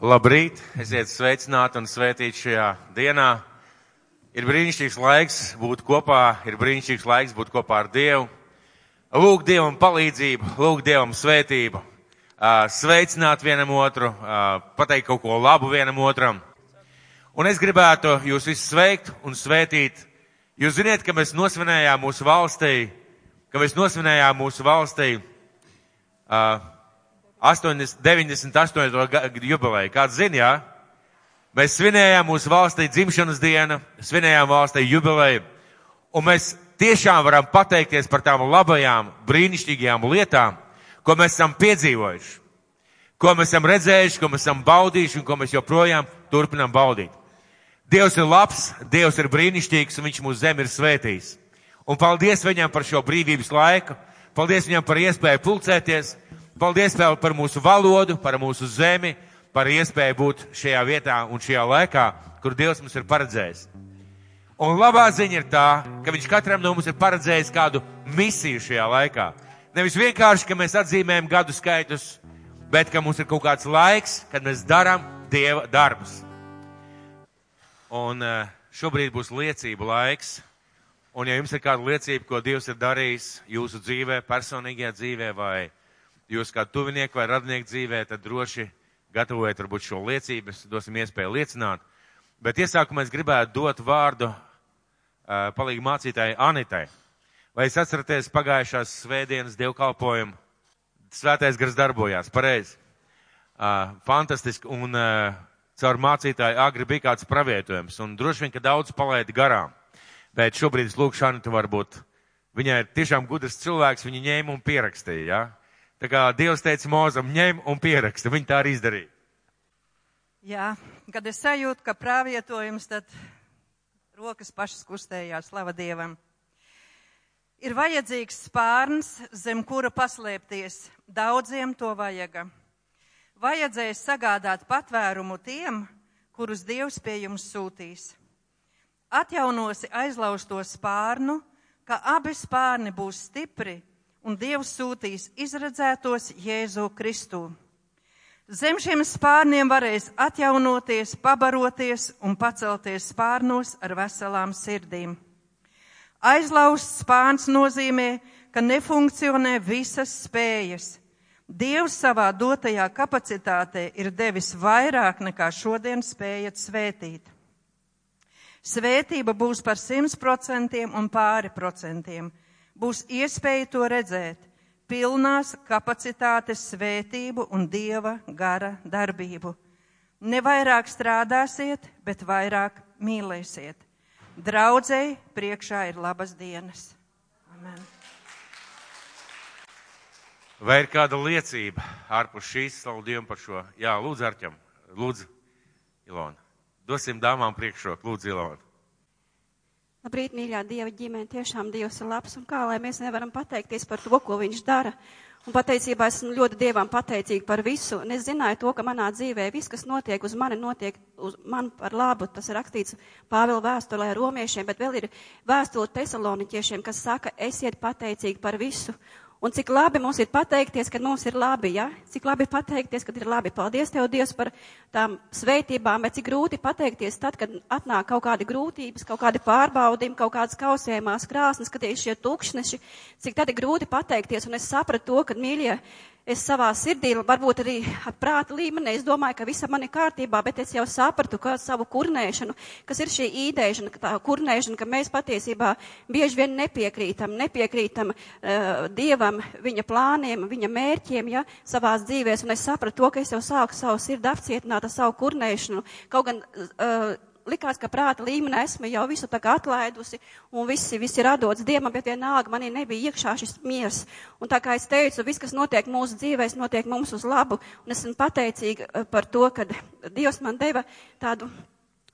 Labrīt, esiet sveicināti un svētīti šajā dienā. Ir brīnišķīgs laiks būt kopā, ir brīnišķīgs laiks būt kopā ar Dievu. Lūk Dievam palīdzību, lūk Dievam svētību, sveicināt vienam otru, pateikt kaut ko labu vienam otram. Un es gribētu jūs visus sveikt un svētīt. Jūs ziniet, ka mēs nosvinējām mūsu valstī, ka mēs nosvinējām mūsu valstī uh, 80, 98. jubileju. Kāds zina, jā? Mēs svinējām mūsu valstī dzimšanas dienu, svinējām valstī jubileju, un mēs tiešām varam pateikties par tām labajām, brīnišķīgajām lietām, ko mēs esam piedzīvojuši, ko mēs esam redzējuši, ko mēs esam baudījuši un ko mēs joprojām turpinām baudīt. Dievs ir labs, Dievs ir brīnišķīgs un Viņš mūsu zemi ir svētījis. Un paldies Viņam par šo brīvības laiku, paldies Viņam par iespēju pulcēties, Paldies vēl par mūsu valodu, par mūsu zemi, par iespēju būt šajā vietā un šajā laikā, kur Dievs mums ir paredzējis. Un labā ziņa ir tā, ka Viņš katram no mums ir paredzējis kādu misiju šajā laikā. Nevis vienkārši, ka mēs atzīmējam gadu skaitus, bet ka mums ir kaut kāds laiks, kad mēs darām Dieva darbus. Un eh, šobrīd būs liecību laiks. Un ja jums ir kāda liecība, ko Dievs ir darījis jūsu dzīvē, personīgajā dzīvē vai jūs kā tuvinieki vai radnieki dzīvē, tad droši gatavojiet varbūt šo liecību, dosim iespēju liecināt. Bet iesākumā es gribētu dot vārdu uh, palīgi mācītājai Anitai. Vai es atceraties pagājušās svētdienas dievkalpojumu? Svētais gars darbojās, pareizi. Uh, fantastiski, un uh, caur mācītāju agri bija kāds pravietojums, un droši vien, ka daudz palaidi garām. Bet šobrīd es lūkšu Anitu varbūt, viņai ir tiešām gudrs cilvēks, viņa ņēma un pierakstīja, ja? Tā kā Dievs teica Mozam, ņem un pieraksta, viņi tā arī izdarīja. Jā, kad es sajūtu, ka pravietojums, tad rokas pašas kustējās, slava Dievam. Ir vajadzīgs spārns, zem kura paslēpties. Daudziem to vajaga. Vajadzēs sagādāt patvērumu tiem, kurus Dievs pie jums sūtīs. Atjaunosi aizlausto spārnu, ka abi spārni būs stipri un Dievs sūtīs izredzētos Jēzu Kristu. Zem šiem spārniem varēs atjaunoties, pabaroties un pacelties spārnos ar veselām sirdīm. Aizlausts spārns nozīmē, ka nefunkcionē visas spējas. Dievs savā dotajā kapacitātē ir devis vairāk nekā šodien spējat svētīt. Svētība būs par simts procentiem un pāri procentiem būs iespēja to redzēt, pilnās kapacitātes svētību un dieva gara darbību. Nevairāk strādāsiet, bet vairāk mīlēsiet. Draudzēji priekšā ir labas dienas. Amen. Vai ir kāda liecība ārpus šīs saldījuma par šo? Jā, lūdzu, Arķam, lūdzu, Ilona. Dosim dāmām priekšroku, lūdzu, Ilona. Labrīt, mīļā Dieva ģimene, tiešām Dievs ir labs un kā lai mēs nevaram pateikties par to, ko Viņš dara. Un pateicībā esmu ļoti Dievam pateicīga par visu. Un es zināju to, ka manā dzīvē viss, kas notiek uz mani, notiek uz man par labu. Tas ir rakstīts Pāvila vēstulē romiešiem, bet vēl ir vēstule tesaloniķiešiem, kas saka, esiet pateicīgi par visu. Un cik labi mums ir pateikties, kad mums ir labi, ja? Cik labi pateikties, kad ir labi. Paldies Tev, Dievs, par tām sveitībām, bet cik grūti pateikties tad, kad atnāk kaut kādi grūtības, kaut kādi pārbaudījumi, kaut kādas kausējumās krāsnes, kad ir šie tukšneši. Cik tad ir grūti pateikties, un es sapratu to, ka, mīļie, es savā sirdī, varbūt arī prāta līmenī, es domāju, ka visa man ir kārtībā, bet es jau sapratu, ka savu kurnēšanu, kas ir šī īdēšana, tā kurnēšana, ka mēs patiesībā bieži vien nepiekrītam, nepiekrītam uh, Dievam, viņa plāniem, viņa mērķiem, ja, savās dzīvēs, un es sapratu to, ka es jau sāku savu sirdi apcietināt ar savu kurnēšanu, kaut gan uh, likās, ka prāta līmenī esmu jau visu tā kā atlaidusi un viss, viss ir atdots Dievam, bet vienalga manī nebija iekšā šis miers. Un tā kā es teicu, viss, kas notiek mūsu dzīvēs, notiek mums uz labu. Un esmu pateicīga eh, par to, ka Dievs man deva tādu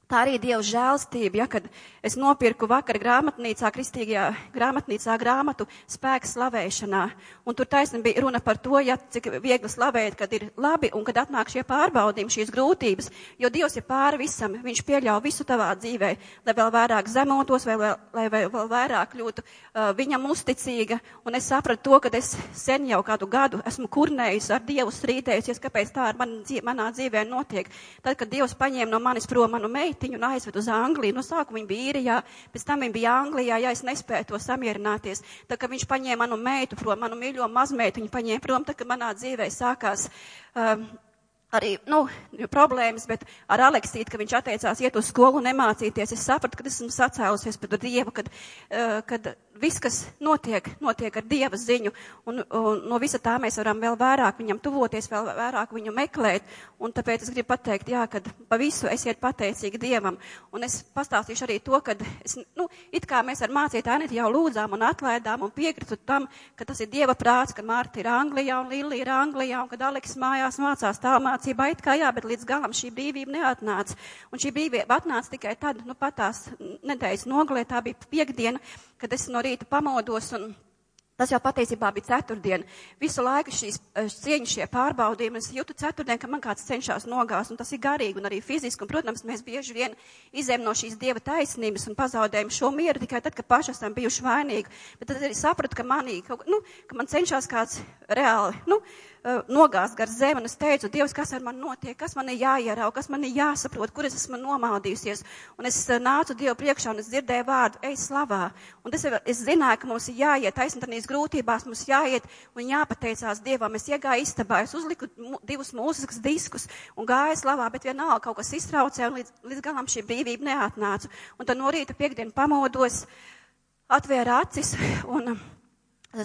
Tā arī Dieva žēlstība, ja, kad es nopirku vakar grāmatnīcā, kristīgajā grāmatnīcā grāmatu spēks slavēšanā. Un tur taisni bija runa par to, ja, cik viegli slavēt, kad ir labi un kad atnāk šie pārbaudījumi, šīs grūtības. Jo Dievs ir pāri visam, Viņš pieļauj visu tavā dzīvē, lai vēl vairāk zemotos, vai lai vēl, vairāk kļūtu uh, viņam uzticīga. Un es sapratu to, ka es sen jau kādu gadu esmu kurnējusi ar Dievu strīdējusies, kāpēc tā ar man, manā dzīvē notiek. Tad, kad Dievs paņēma no manis prom manu meitu, meitiņu un aizved uz Angliju. No sākuma viņa bija īrijā, pēc tam viņa bija Anglijā, ja es nespēju to samierināties. Tā kā viņš paņēma manu meitu prom, manu mīļo mazmeitu, viņa paņēma prom, tā kā manā dzīvē sākās. Um, arī, nu, problēmas, bet ar Aleksītu, ka viņš atteicās iet uz skolu un nemācīties, es sapratu, ka esmu sacēlusies pret Dievu, kad, uh, kad viss, kas notiek, notiek ar Dieva ziņu, un, un no visa tā mēs varam vēl vairāk viņam tuvoties, vēl vairāk viņu meklēt, un tāpēc es gribu pateikt, jā, kad pa visu esiet pateicīgi Dievam, un es pastāstīšu arī to, kad es, nu, it kā mēs ar mācītāju Aniti jau lūdzām un atlaidām un piekritu tam, ka tas ir Dieva prāts, ka Marta ir Anglijā un Lili ir Anglijā, un kad Aleks mājās mācās tālmācībā, it kā jā, bet līdz galam šī brīvība neatnāca, un šī brīvība atnāca tikai tad, nu, patās nedēļas nogalē, tā bija piekdiena, kad es no rīta pamodos un Tas jau patiesībā bija ceturtdiena. Visu laiku šīs eh, cieņas, šie pārbaudījumi, es jūtu ceturtdien, ka man kāds cenšas nogāzt, un tas ir garīgi un arī fiziski. Un, protams, mēs bieži vien izējām no šīs dieva taisnības un pazaudējam šo mieru tikai tad, kad paši esam bijuši vainīgi. Bet tad arī sapratu, ka manī, ka, nu, ka man cenšas kāds reāli, nu, Eh, nogāzt gar zemi, un es teicu, Dievs, kas ar mani notiek, kas man ir jāierau, kas man ir jāsaprot, kur es esmu nomaldījusies. Un es eh, nācu Dievu priekšā, un es dzirdēju vārdu, ej slavā. Un es, es zināju, ka mums ir jāiet taisnotnīs grūtībās, mums jāiet un jāpateicās Dievam. Es iegāju istabā, es uzliku divus mūzikas diskus un gāju slavā, bet vienalga kaut kas iztraucēja, un līdz, līdz galam šī brīvība neatnāca. Un tad no rīta piekdien pamodos, atvēra acis un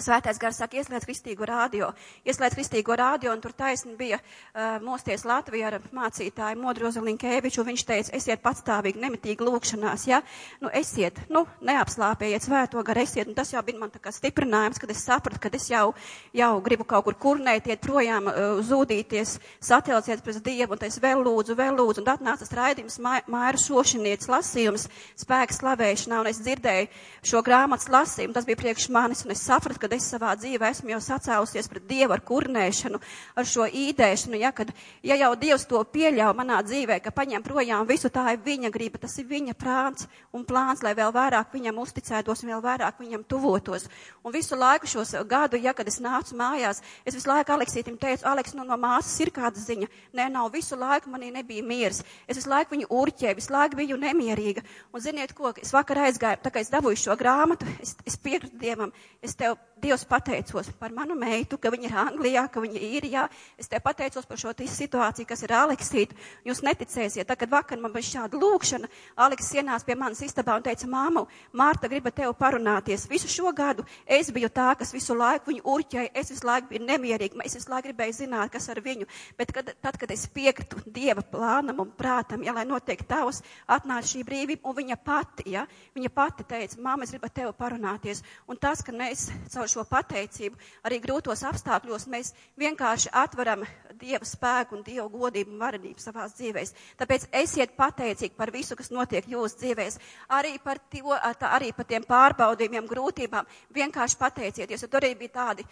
Svētais gars saka, ieslēdz kristīgo rādio. Ieslēdz kristīgo rādio, un tur taisni bija uh, mosties Latvijā ar mācītāju Modru Ozelinkēviču. Viņš teica, esiet patstāvīgi, nemitīgi lūkšanās, ja? Nu, esiet, nu, neapslāpējiet svēto garu, esiet. Un tas jau bija man tā kā stiprinājums, kad es sapratu, ka es jau, jau gribu kaut kur kurnēt, iet projām, uh, zūdīties, satelciet pret Dievu, un es vēl lūdzu, vēl lūdzu. Un atnāca tas raidījums Māra Sošinietes lasījums spēka slavēšanā, un es dzirdēju šo grāmatas lasījumu. Tas bija priekš manis, un es sapratu, kad es savā dzīvē esmu jau sacēlusies pret Dievu ar kurnēšanu, ar šo īdēšanu, ja, kad, ja jau Dievs to pieļauj manā dzīvē, ka paņem projām visu, tā ir viņa griba, tas ir viņa prāns un plāns, lai vēl vairāk viņam uzticētos un vēl vairāk viņam tuvotos. Un visu laiku šos gadu, ja, kad es nācu mājās, es visu laiku Aleksītim teicu, Aleks, nu no māsas ir kāda ziņa. Nē, nav visu laiku manī nebija miers. Es visu laiku viņu urķēju, visu laiku biju nemierīga. Un ziniet ko, es vakar aizgāju, tā kā es dabūju šo grāmatu, es, es piekrītu Dievam, es tev Dievs pateicos par manu meitu, ka viņa ir Anglijā, ka viņa ir īrijā. Es te pateicos par šo situāciju, kas ir Aleksīta. Jūs neticēsiet, tā, kad vakar man bija šāda lūkšana, Aleks ienāca pie manas istabā un teica, māmu, Mārta grib tev parunāties. Visu šo gadu es biju tā, kas visu laiku viņu urķēja, es visu laiku biju nemierīga, es visu laiku gribēju zināt, kas ar viņu. Bet kad, tad, kad es piekritu Dieva plānam un prātam, ja lai notiek tavs, atnāca šī brīvība, un viņa pati, ja, viņa pati teica, māma, es gribu tev parunāties. Un tas, ka mēs caur šo pateicību, arī grūtos apstākļos mēs vienkārši atveram Dieva spēku un Dieva godību un varenību savās dzīvēs. Tāpēc esiet pateicīgi par visu, kas notiek jūsu dzīvēs, arī par, to, arī par tiem pārbaudījumiem, grūtībām. Vienkārši pateicieties, jo tur arī bija tādi,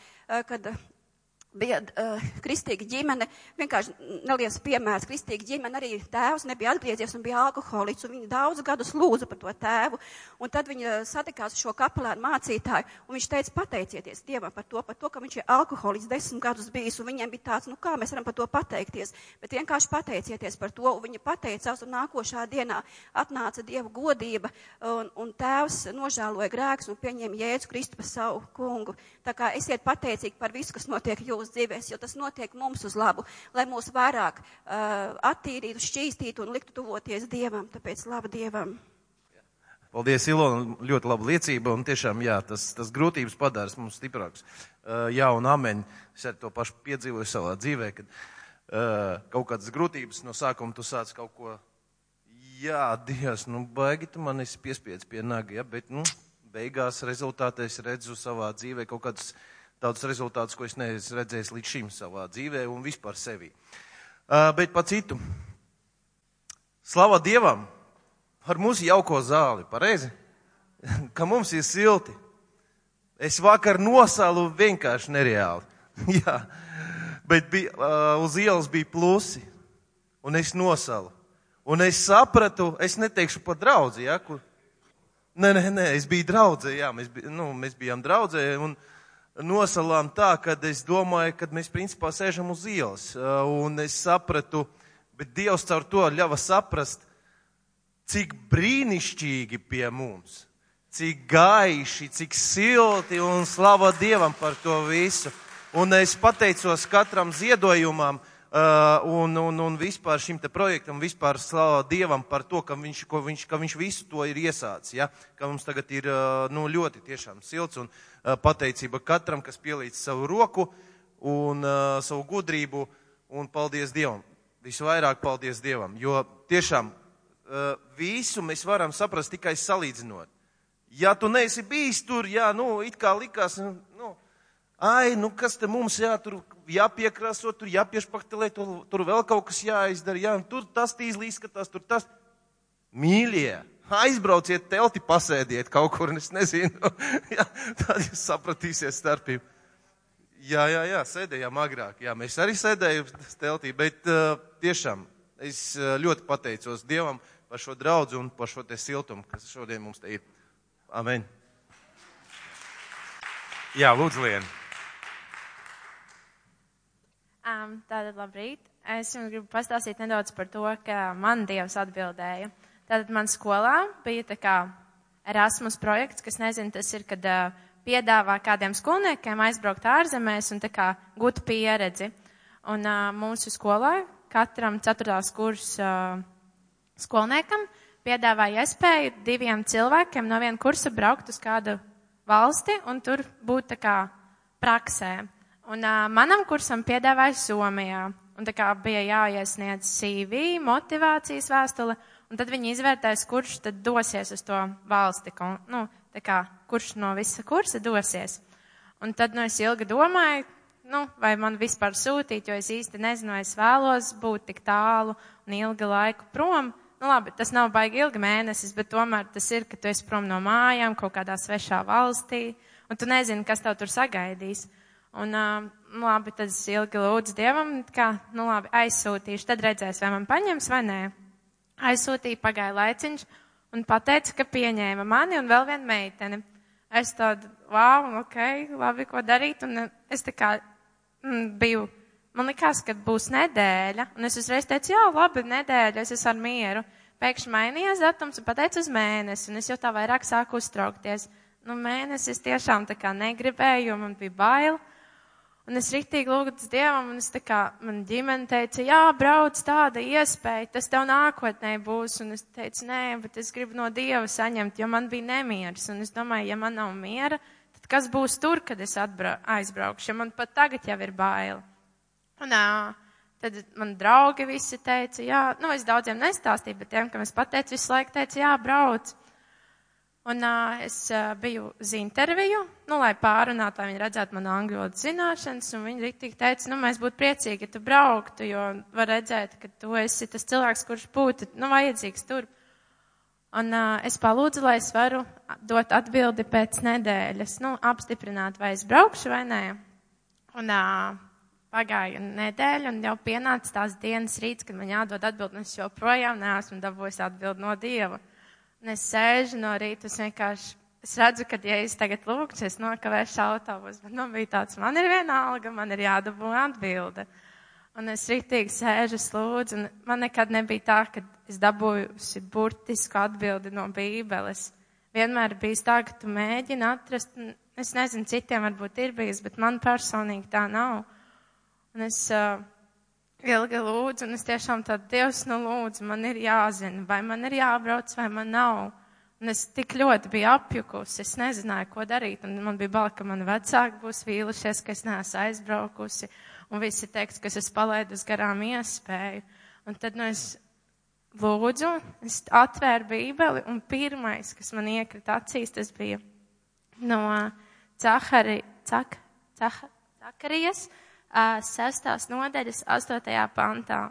kad bija uh, kristīga ģimene, vienkārši neliels piemērs, kristīga ģimene, arī tēvs nebija atgriezies un bija alkoholiķis, un viņi daudz gadus lūza par to tēvu, un tad viņa satikās šo kapelānu mācītāju, un viņš teica, pateicieties Dievam par to, par to, ka viņš ir alkoholiķis desmit gadus bijis, un viņiem bija tāds, nu kā mēs varam par to pateikties, bet vienkārši pateicieties par to, un viņa pateicās, un nākošā dienā atnāca Dieva godība, un, un tēvs nožēloja grēks un pieņēma Jēzu Kristu par savu kungu. Tā kā esiet pateicīgi par visu, kas notiek jūsu mūsu dzīvēs, jo tas notiek mums uz labu, lai mūs vairāk uh, attīrītu, šķīstītu un liktu tuvoties Dievam. Tāpēc laba Dievam! Paldies, Ilona, ļoti laba liecība, un tiešām, jā, tas, tas grūtības padara mums stiprāks. Uh, jā, un ameņ, es arī to pašu piedzīvoju savā dzīvē, kad uh, kaut kādas grūtības no sākuma tu sāc kaut ko, jā, Dievs, nu, baigi tu man esi piespiedz pie naga, ja, bet, nu, beigās rezultātā es redzu savā dzīvē kaut kādas tādus rezultātus, ko es neesmu redzējis līdz šim savā dzīvē un vispār sevi. Uh, bet pa citu. Slava Dievam! ar mūsu jauko zāli, pareizi? Ka mums ir silti. Es vakar nosalu vienkārši nereāli. Jā, bet bija, uh, uz ielas bija plusi, un es nosalu. Un es sapratu, es neteikšu pat draudzi, ja, kur. Nē, nē, nē, es biju draudzē, jā, mēs, bij, nu, mēs bijām draudzē, un nosalām tā, ka es domāju, ka mēs principā sēžam uz ielas, uh, un es sapratu, bet Dievs caur to ļāva saprast, cik brīnišķīgi pie mums cik gaiši, cik silti un slava Dievam par to visu. Un es pateicos katram ziedojumam un, un, un vispār šim te projektam, vispār slava Dievam par to, ka viņš, viņš, ka viņš visu to ir iesācis. Ja? Ka mums tagad ir uh, nu, ļoti tiešām silts un uh, pateicība katram, kas pielīdz savu roku un uh, savu gudrību un paldies Dievam. Visvairāk paldies Dievam, jo tiešām uh, visu mēs varam saprast tikai salīdzinot. Ja tu neesi bijis tur, jā, nu, it kā likās, nu, ai, nu, kas te mums, jā, tur jāpiekrāso, tur jāpiešpaktelē, tur, tur vēl kaut kas jāizdara, jā, tur tas tīzli izskatās, tur tas. Mīļie, aizbrauciet telti, pasēdiet kaut kur, es nezinu, jā, tad jūs sapratīsiet starpību. Jā, jā, jā, sēdējām agrāk, jā, mēs arī sēdējām teltī, bet uh, tiešām es uh, ļoti pateicos Dievam par šo draudzu un par šo te siltumu, kas šodien mums te ir. Amen. Jā, lūdzu, Lien. Um, tātad labrīt. Es jums gribu pastāstīt nedaudz par to, ka man Dievs atbildēja. Tātad man skolā bija tā kā Erasmus projekts, kas nezinu, tas ir, kad uh, piedāvā kādiem skolniekiem aizbraukt ārzemēs un tā kā gūt pieredzi. Un uh, mūsu skolā katram ceturtās kurs uh, skolniekam piedāvāja iespēju diviem cilvēkiem no viena kursa braukt uz kādu valsti un tur būt tā kā praksē. Un uh, manam kursam piedāvāja Somijā. Un tā kā bija jāiesniedz CV, motivācijas vēstule, un tad viņi izvērtēs, kurš tad dosies uz to valsti, nu, tā kā, kurš no visa kursa dosies. Un tad, nu, es ilgi domāju, nu, vai man vispār sūtīt, jo es īsti nezinu, vai es vēlos būt tik tālu un ilgu laiku prom. Nu, labi, tas nav baigi ilgi mēnesis, bet tomēr tas ir, ka tu esi prom no mājām, kaut kādā svešā valstī, un tu nezini, kas tev tur sagaidīs. Un, nu, labi, tad es ilgi lūdzu Dievam, kā, nu, labi, aizsūtīšu, tad redzēs, vai man paņems vai nē. Aizsūtīju, pagāja laiciņš, un pateica, ka pieņēma mani un vēl vienu meiteni. Es tādu, wow, ok, labi, ko darīt, un es tā kā mm, biju Man likās, ka būs nedēļa, un es uzreiz teicu, jā, labi, nedēļa, es esmu ar mieru. Pēkšņi mainījās datums un pateicu uz mēnesi, un es jau tā vairāk sāku uztraukties. Nu, mēnesis tiešām tā kā negribēju, man bija bail. Un es rītīgi lūgtu Dievam, un es tā kā, man ģimene teica, jā, brauc tāda iespēja, tas tev nākotnē būs. Un es teicu, nē, bet es gribu no Dieva saņemt, jo man bija nemieris. Un es domāju, ja man nav miera, tad kas būs tur, kad es aizbraukšu, ja man pat tagad jau ir baila. Un uh, tad man draugi visi teica, jā, nu es daudziem nestāstīju, bet tiem, kam es pateicu, visu laiku teica, jā, brauc. Un uh, es uh, biju uz interviju, nu, lai pārunātu, lai viņi redzētu manu angļu valodas zināšanas, un viņi riktīgi teica, nu, mēs būtu priecīgi, ja tu brauktu, jo var redzēt, ka tu esi tas cilvēks, kurš būtu, nu, vajadzīgs tur. Un uh, es palūdzu, lai es varu dot atbildi pēc nedēļas, nu, apstiprināt, vai es braukšu vai nē. Un uh, Pagāja nedēļa un jau pienāca tās dienas rīts, kad man jādod atbildi, un es joprojām neesmu dabūjis atbildi no Dieva. Un es sēžu no rīta, es vienkārši, es redzu, ka, ja es tagad lūgšu, es nokavēšu autobus, bet nu bija tāds, man ir viena alga, man ir jādabū atbilde. Un es rītīgi sēžu, es lūdzu, un man nekad nebija tā, ka es dabūjusi burtisku atbildi no Bībeles. Vienmēr bijis tā, ka tu mēģini atrast, es nezinu, citiem varbūt ir bijis, bet man personīgi tā nav. Un es uh, ilgi lūdzu, un es tiešām tādu Dievs nu lūdzu, man ir jāzina, vai man ir jābrauc, vai man nav. Un es tik ļoti biju apjukusi, es nezināju, ko darīt, un man bija bail, ka mani vecāki būs vīlušies, ka es neesmu aizbraukusi, un visi teiks, ka es palaidu garām iespēju. Un tad, nu, es lūdzu, es atvēru bībeli, un pirmais, kas man iekrita acīs, tas bija no Cahari, Cak, Cah, Cakarijas, sestās nodaļas, astotajā pantā.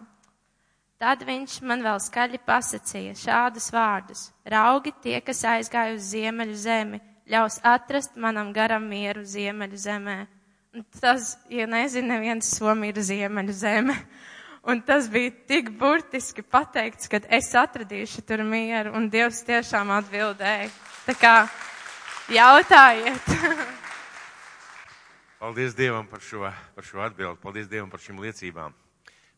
Tad viņš man vēl skaļi pasacīja šādus vārdus: Raugi tie, kas aizgāja uz ziemeļu zemi, ļaus atrast manam garam mieru ziemeļu zemē. Un tas, ja nezinu, neviens Somija ir ziemeļu zeme. Un tas bija tik burtiski pateikts, ka es atradīšu tur mieru, un Dievs tiešām atbildēja. Tā kā jautājiet. Paldies Dievam par šo, par šo atbildi, paldies Dievam par šīm liecībām.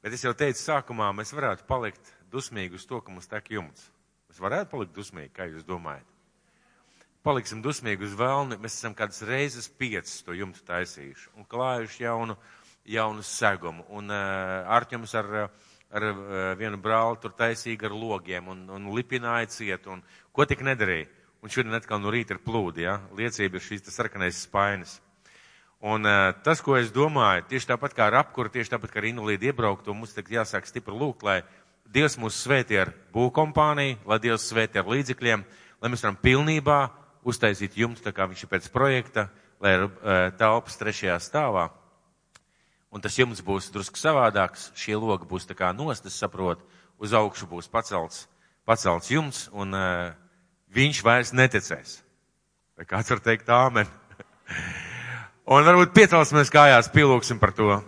Bet es jau teicu sākumā, mēs varētu palikt dusmīgi uz to, ka mums tek jumts. Mēs varētu palikt dusmīgi, kā jūs domājat? Paliksim dusmīgi uz vēlni, mēs esam kādas reizes piecas to jumtu taisījuši un klājuši jaunu, jaunu segumu. Un uh, Arķems ar, ar uh, vienu brāli tur taisīgi ar logiem un, un lipināja ciet un ko tik nedarīja. Un šodien atkal no rīta ir plūdi, ja? liecība ir šīs sarkanais spainis. Un uh, tas, ko es domāju, tieši tāpat kā ar apkuru, tieši tāpat kā ar invalīdu iebrauktu, mums tagad jāsāk stipri lūgt, lai Dievs mūs svētī ar būvkompāniju, lai Dievs svētī ar līdzekļiem, lai mēs varam pilnībā uztaisīt jumtu, tā kā viņš ir pēc projekta, lai ir uh, telpas trešajā stāvā. Un tas jumts būs drusku savādāks, šie logi būs tā kā nost, es saprotu, uz augšu būs pacelts, pacelts jumts, un uh, viņš vairs neticēs. Vai kāds var teikt āmen? Un varbūt piecelsimies kājās, pielūksim par to.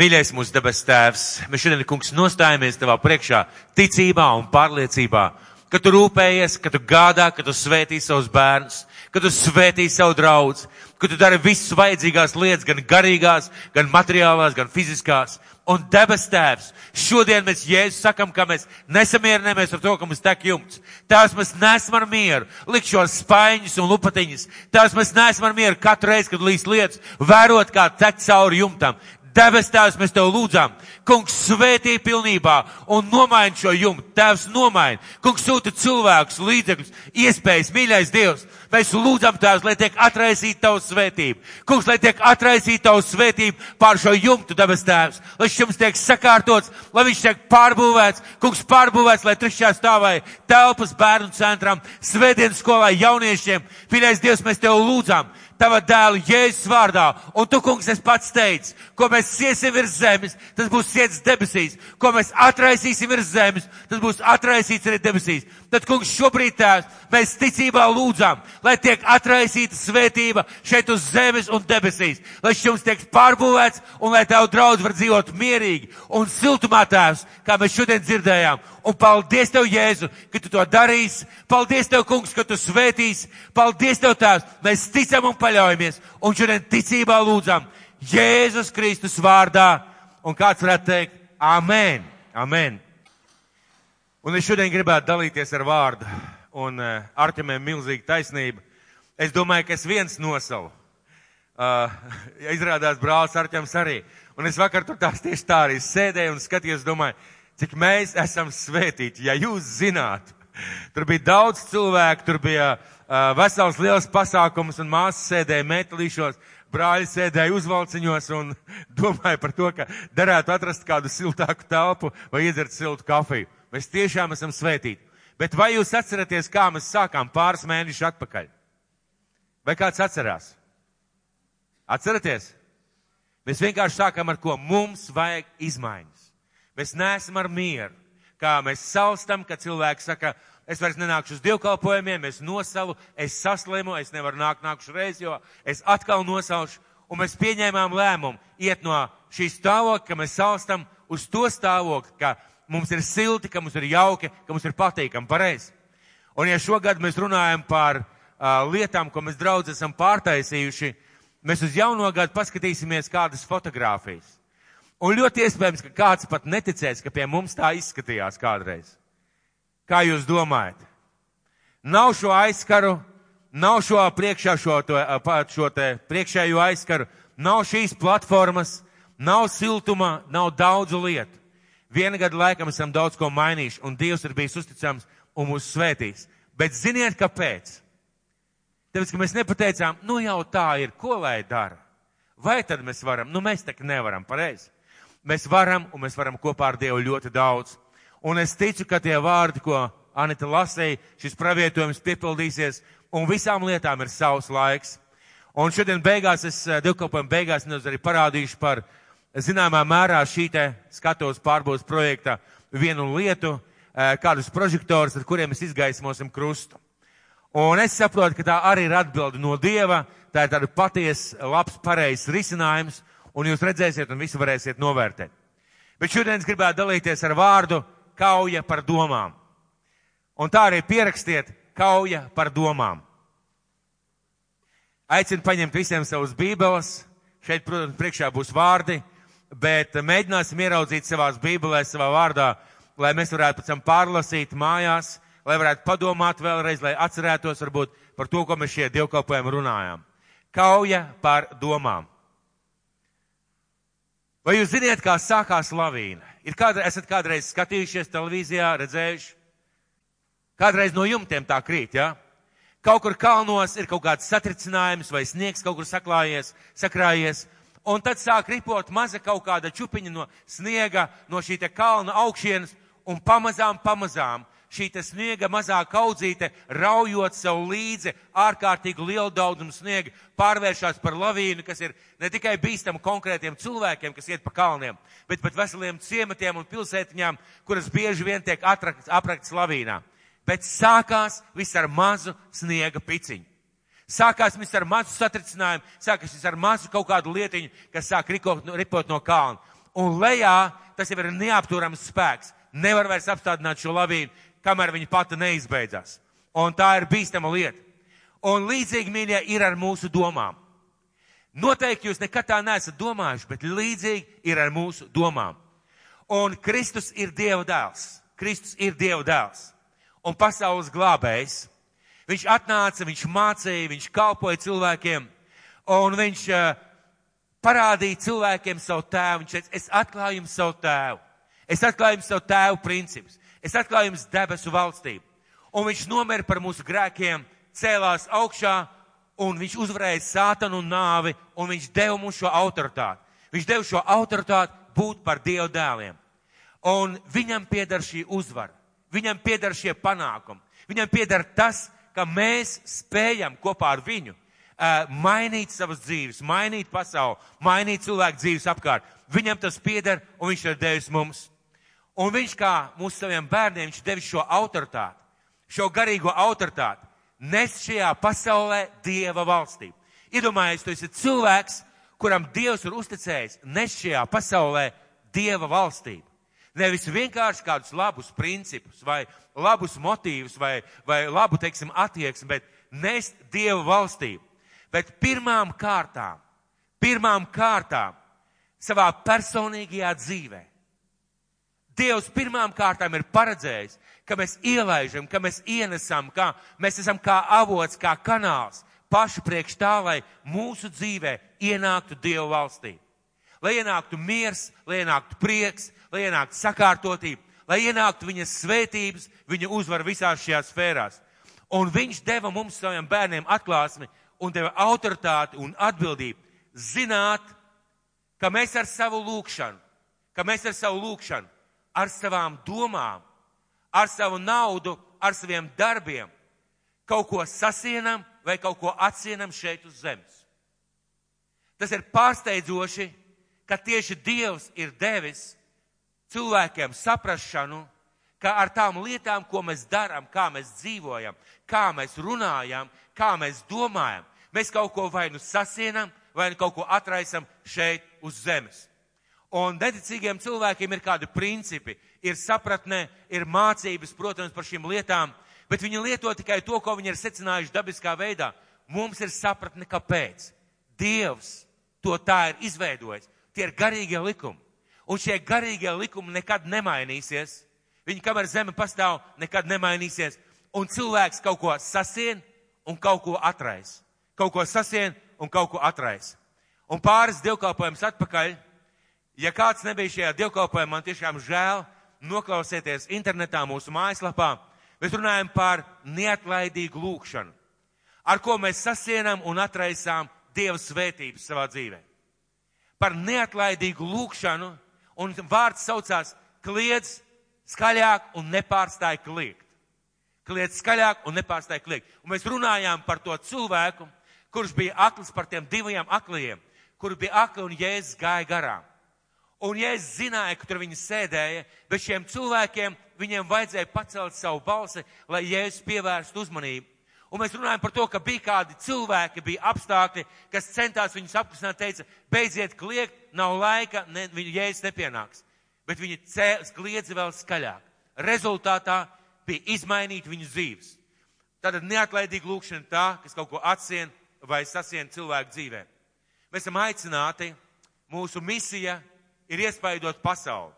Mīļais mūsu debes tēvs, mēs šodien, kungs, nostājamies tavā priekšā ticībā un pārliecībā, ka tu rūpējies, ka tu gādā, ka tu svētī savus bērnus, ka tu svētī savu draudz, ka tu dari visas vajadzīgās lietas, gan garīgās, gan materiālās, gan fiziskās. Un debes tēvs, šodien mēs Jēzus sakam, ka mēs nesamierinamies ar to, ka mums tek jumts. Tēvs, mēs nesam ar mieru, likt šos spaiņus un lupatiņus. Tēvs, mēs nesam ar mieru katru reizi, kad līdz lietas, vērot, kā tek cauri jumtam. Debes tēvs, mēs tev lūdzām, kungs svētī pilnībā un nomaini šo jumtu. Tēvs nomaini, kungs sūta cilvēkus, līdzekļus, iespējas, mīļais Dievs. Mēs lūdzam tēvs, lai tiek atraisīta tavu svētību. Kungs, lai tiek atraisīta tavu svētību pār šo jumtu, debes tēvs. Lai šis jums tiek sakārtots, lai viņš tiek pārbūvēts. Kungs, pārbūvēts, lai trešajā stāvā telpas bērnu centram, svētdienas skolai, jauniešiem. Mīļais Dievs, mēs tev lūdzam tava dēla Jēzus vārdā. Un tu, kungs, es pats teicu, ko mēs siesim virs zemes, tas būs siets debesīs. Ko mēs atraisīsim virs zemes, tas būs atraisīts arī debesīs. Tad, kungs, šobrīd tēvs, mēs ticībā lūdzām, lai tiek atraisīta svētība šeit uz zemes un debesīs, lai šis tiek pārbūvēts un lai tavu draudz var dzīvot mierīgi un siltumā tēvs, kā mēs šodien dzirdējām. Un paldies tev, Jēzu, ka tu to darīsi. Paldies tev, kungs, ka tu svētīsi. Paldies tev, tēvs. Mēs ticam un paļaujamies. Un šodien ticībā lūdzam Jēzus Kristus vārdā. Un kāds varētu teikt, Amen. Amen. Un es šodien gribētu dalīties ar vārdu, un uh, Arķemēm milzīga taisnība. Es domāju, ka es viens nosalu. Uh, izrādās brālis Arķems arī. Un es vakar tur tās tieši tā arī sēdēju un skatījos, domāju, cik mēs esam svētīti, ja jūs zinātu. Tur bija daudz cilvēku, tur bija uh, vesels liels pasākums un māsas sēdēja metālīšos, brāļi sēdēja uzvalciņos un domāja par to, ka derētu atrast kādu siltāku telpu vai iedzert siltu kafiju. Mēs tiešām esam svētīti. Bet vai jūs atceraties, kā mēs sākām pāris mēnešus atpakaļ? Vai kāds atcerās? Atceraties? Mēs vienkārši sākām ar ko mums vajag izmaiņas. Mēs neesam ar mieru. Kā mēs salstam, ka cilvēki saka, es vairs nenākšu uz dievkalpojumiem, es nosalu, es saslimu, es nevaru nākt nākušu reizi, jo es atkal nosaušu. Un mēs pieņēmām lēmumu iet no šī stāvokļa, ka mēs salstam uz to stāvokli, ka mums ir silti, ka mums ir jauki, ka mums ir patīkami, pareizi. Un ja šogad mēs runājam par uh, lietām, ko mēs draudz esam pārtaisījuši, mēs uz jauno gadu paskatīsimies kādas fotogrāfijas. Un ļoti iespējams, ka kāds pat neticēs, ka pie mums tā izskatījās kādreiz. Kā jūs domājat? Nav šo aizskaru, nav šo priekšā šo, to, šo te priekšējo aizskaru, nav šīs platformas, nav siltuma, nav daudzu lietu. Viena gada laikam esam daudz ko mainījuši, un Dievs ir bijis uzticams un mūs svētīs. Bet ziniet, kāpēc? Tāpēc, ka mēs nepateicām, nu jau tā ir, ko lai dara? Vai tad mēs varam? Nu, mēs tā nevaram, pareizi. Mēs varam, un mēs varam kopā ar Dievu ļoti daudz. Un es ticu, ka tie vārdi, ko Anita lasīja, šis pravietojums piepildīsies, un visām lietām ir savs laiks. Un šodien beigās, es divkalpojumu beigās nedaudz arī parādīšu par uh, zināmā mērā šī te skatos pārbūves projekta vienu lietu, eh, kādus prožektorus, ar kuriem mēs izgaismosim krustu. Un es saprotu, ka tā arī ir atbilde no Dieva, tā ir tāda paties, labs, pareizs risinājums, un jūs redzēsiet un visu varēsiet novērtēt. Bet šodien es gribētu dalīties ar vārdu kauja par domām. Un tā arī pierakstiet kauja par domām. Aicinu paņemt visiem savus bībeles. Šeit, protams, priekšā būs vārdi, bet mēģināsim ieraudzīt savās bībelēs, savā vārdā, lai mēs varētu pēc tam pārlasīt mājās, lai varētu padomāt vēlreiz, lai atcerētos varbūt par to, ko mēs šie dievkalpojumi runājām. Kauja par domām. Vai jūs ziniet, kā sākās lavīna? Ir kādreiz, esat kādreiz skatījušies televīzijā, redzējuši? Kādreiz no jumtiem tā krīt, jā? Ja? Kaut kur kalnos ir kaut kāds satricinājums vai sniegs kaut kur saklājies, sakrājies, un tad sāk ripot maza kaut kāda čupiņa no sniega, no šī te kalna augšienes, un pamazām, pamazām šī te sniega mazā kaudzīte, raujot sev līdzi ārkārtīgi lielu daudzumu sniega, pārvēršas par lavīnu, kas ir ne tikai bīstama konkrētiem cilvēkiem, kas iet pa kalniem, bet pat veseliem ciematiem un pilsētiņām, kuras bieži vien tiek aprakts lavīnā. Bet sākās viss ar mazu sniega piciņu. Sākās viss ar mazu satricinājumu, sākās viss ar mazu kaut kādu lietiņu, kas sāk rikot, ripot no kalna. Un lejā tas jau ir neapturams spēks. Nevar vairs apstādināt šo lavīnu, kamēr viņa pati neizbeidzās. Un tā ir bīstama lieta. Un līdzīgi, mīļie, ir ar mūsu domām. Noteikti jūs nekad tā neesat domājuši, bet līdzīgi ir ar mūsu domām. Un Kristus ir Dieva dēls. Kristus ir Dieva dēls un pasaules glābējs. Viņš atnāca, viņš mācīja, viņš kalpoja cilvēkiem, un viņš uh, parādīja cilvēkiem savu tēvu. Viņš teica, es atklāju jums savu tēvu. Es atklāju jums savu tēvu principus. Es atklāju jums debesu valstību. Un viņš nomira par mūsu grēkiem, cēlās augšā, un viņš uzvarēja sātanu un nāvi, un viņš deva mums šo autoritāti. Viņš deva šo autoritāti būt par Dievu dēliem. Un viņam pieder šī uzvara. Viņam pieder šie panākumi. Viņam pieder tas, ka mēs spējam kopā ar viņu uh, mainīt savas dzīves, mainīt pasauli, mainīt cilvēku dzīves apkārt. Viņam tas pieder un viņš ir devis mums. Un viņš kā mūsu saviem bērniem, viņš devis šo autoritāti, šo garīgo autoritāti, nes šajā pasaulē Dieva valstību. Iedomājies, tu esi cilvēks, kuram Dievs ir uzticējis nes šajā pasaulē Dieva valstību. Nevis vienkārši kādus labus principus vai labus motīvus vai, vai labu, teiksim, attieksmi, bet nest Dieva valstību. Bet pirmām kārtām, pirmām kārtām savā personīgajā dzīvē Dievs pirmām kārtām ir paredzējis, ka mēs ielaižam, ka mēs ienesam, ka mēs esam kā avots, kā kanāls paši priekš tā, lai mūsu dzīvē ienāktu Dieva valstī. Lai ienāktu miers, lai ienāktu prieks, lai ienāktu sakārtotība, lai ienāktu viņas svētības, viņa uzvar visās šajās sfērās. Un viņš deva mums saviem bērniem atklāsmi un deva autoritāti un atbildību zināt, ka mēs ar savu lūkšanu, ka mēs ar savu lūkšanu ar savām domām, ar savu naudu, ar saviem darbiem kaut ko sasienam vai kaut ko atsienam šeit uz zemes. Tas ir pārsteidzoši, ka tieši Dievs ir devis cilvēkiem saprašanu, ka ar tām lietām, ko mēs darām, kā mēs dzīvojam, kā mēs runājam, kā mēs domājam, mēs kaut ko vai nu sasienam, vai nu kaut ko atraisam šeit uz zemes. Un neticīgiem cilvēkiem ir kādi principi, ir sapratne, ir mācības, protams, par šīm lietām, bet viņi lieto tikai to, ko viņi ir secinājuši dabiskā veidā. Mums ir sapratne, kāpēc. Dievs to tā ir izveidojis. Tie ir garīgie likumi. Un šie garīgie likumi nekad nemainīsies. Viņi, kamēr zeme pastāv, nekad nemainīsies. Un cilvēks kaut ko sasien un kaut ko atrais. Kaut ko sasien un kaut ko atrais. Un pāris dievkalpojums atpakaļ Ja kāds nebija šajā dievkalpojumā, man tiešām žēl, noklausieties internetā mūsu mājaslapā. Mēs runājam par neatlaidīgu lūkšanu, ar ko mēs sasienam un atraisām Dieva svētības savā dzīvē. Par neatlaidīgu lūkšanu, un vārds saucās kliedz skaļāk un nepārstāj kliegt. Kliedz skaļāk un nepārstāj kliegt. Un mēs runājām par to cilvēku, kurš bija akls par tiem diviem akliem, kur bija akli un jēzus gāja garām. Un ja es zināju, ka tur viņi sēdēja, bet šiem cilvēkiem viņiem vajadzēja pacelt savu balsi, lai Jēzus pievērstu uzmanību. Un mēs runājam par to, ka bija kādi cilvēki, bija apstākļi, kas centās viņus apklusināt, teica, beidziet kliegt, nav laika, ne, viņa jēzus nepienāks. Bet viņi cēlis kliedzi vēl skaļāk. Rezultātā bija izmainīt viņu dzīves. Tātad neatlaidīga lūkšana tā, kas kaut ko atsien vai sasien cilvēku dzīvē. Mēs esam aicināti, mūsu misija ir iespaidot pasauli.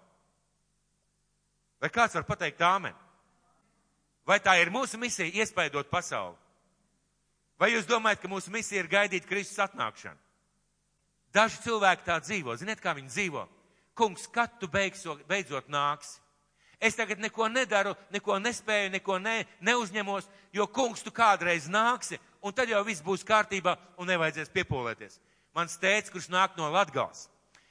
Vai kāds var pateikt āmen? Vai tā ir mūsu misija iespaidot pasauli? Vai jūs domājat, ka mūsu misija ir gaidīt Kristus atnākšanu? Daži cilvēki tā dzīvo. Ziniet, kā viņi dzīvo? Kungs, kad tu beigso, beidzot nāksi? Es tagad neko nedaru, neko nespēju, neko ne, neuzņemos, jo kungs tu kādreiz nāksi, un tad jau viss būs kārtībā un nevajadzēs piepolēties. Mans tēvs, kurš nāk no Latgals,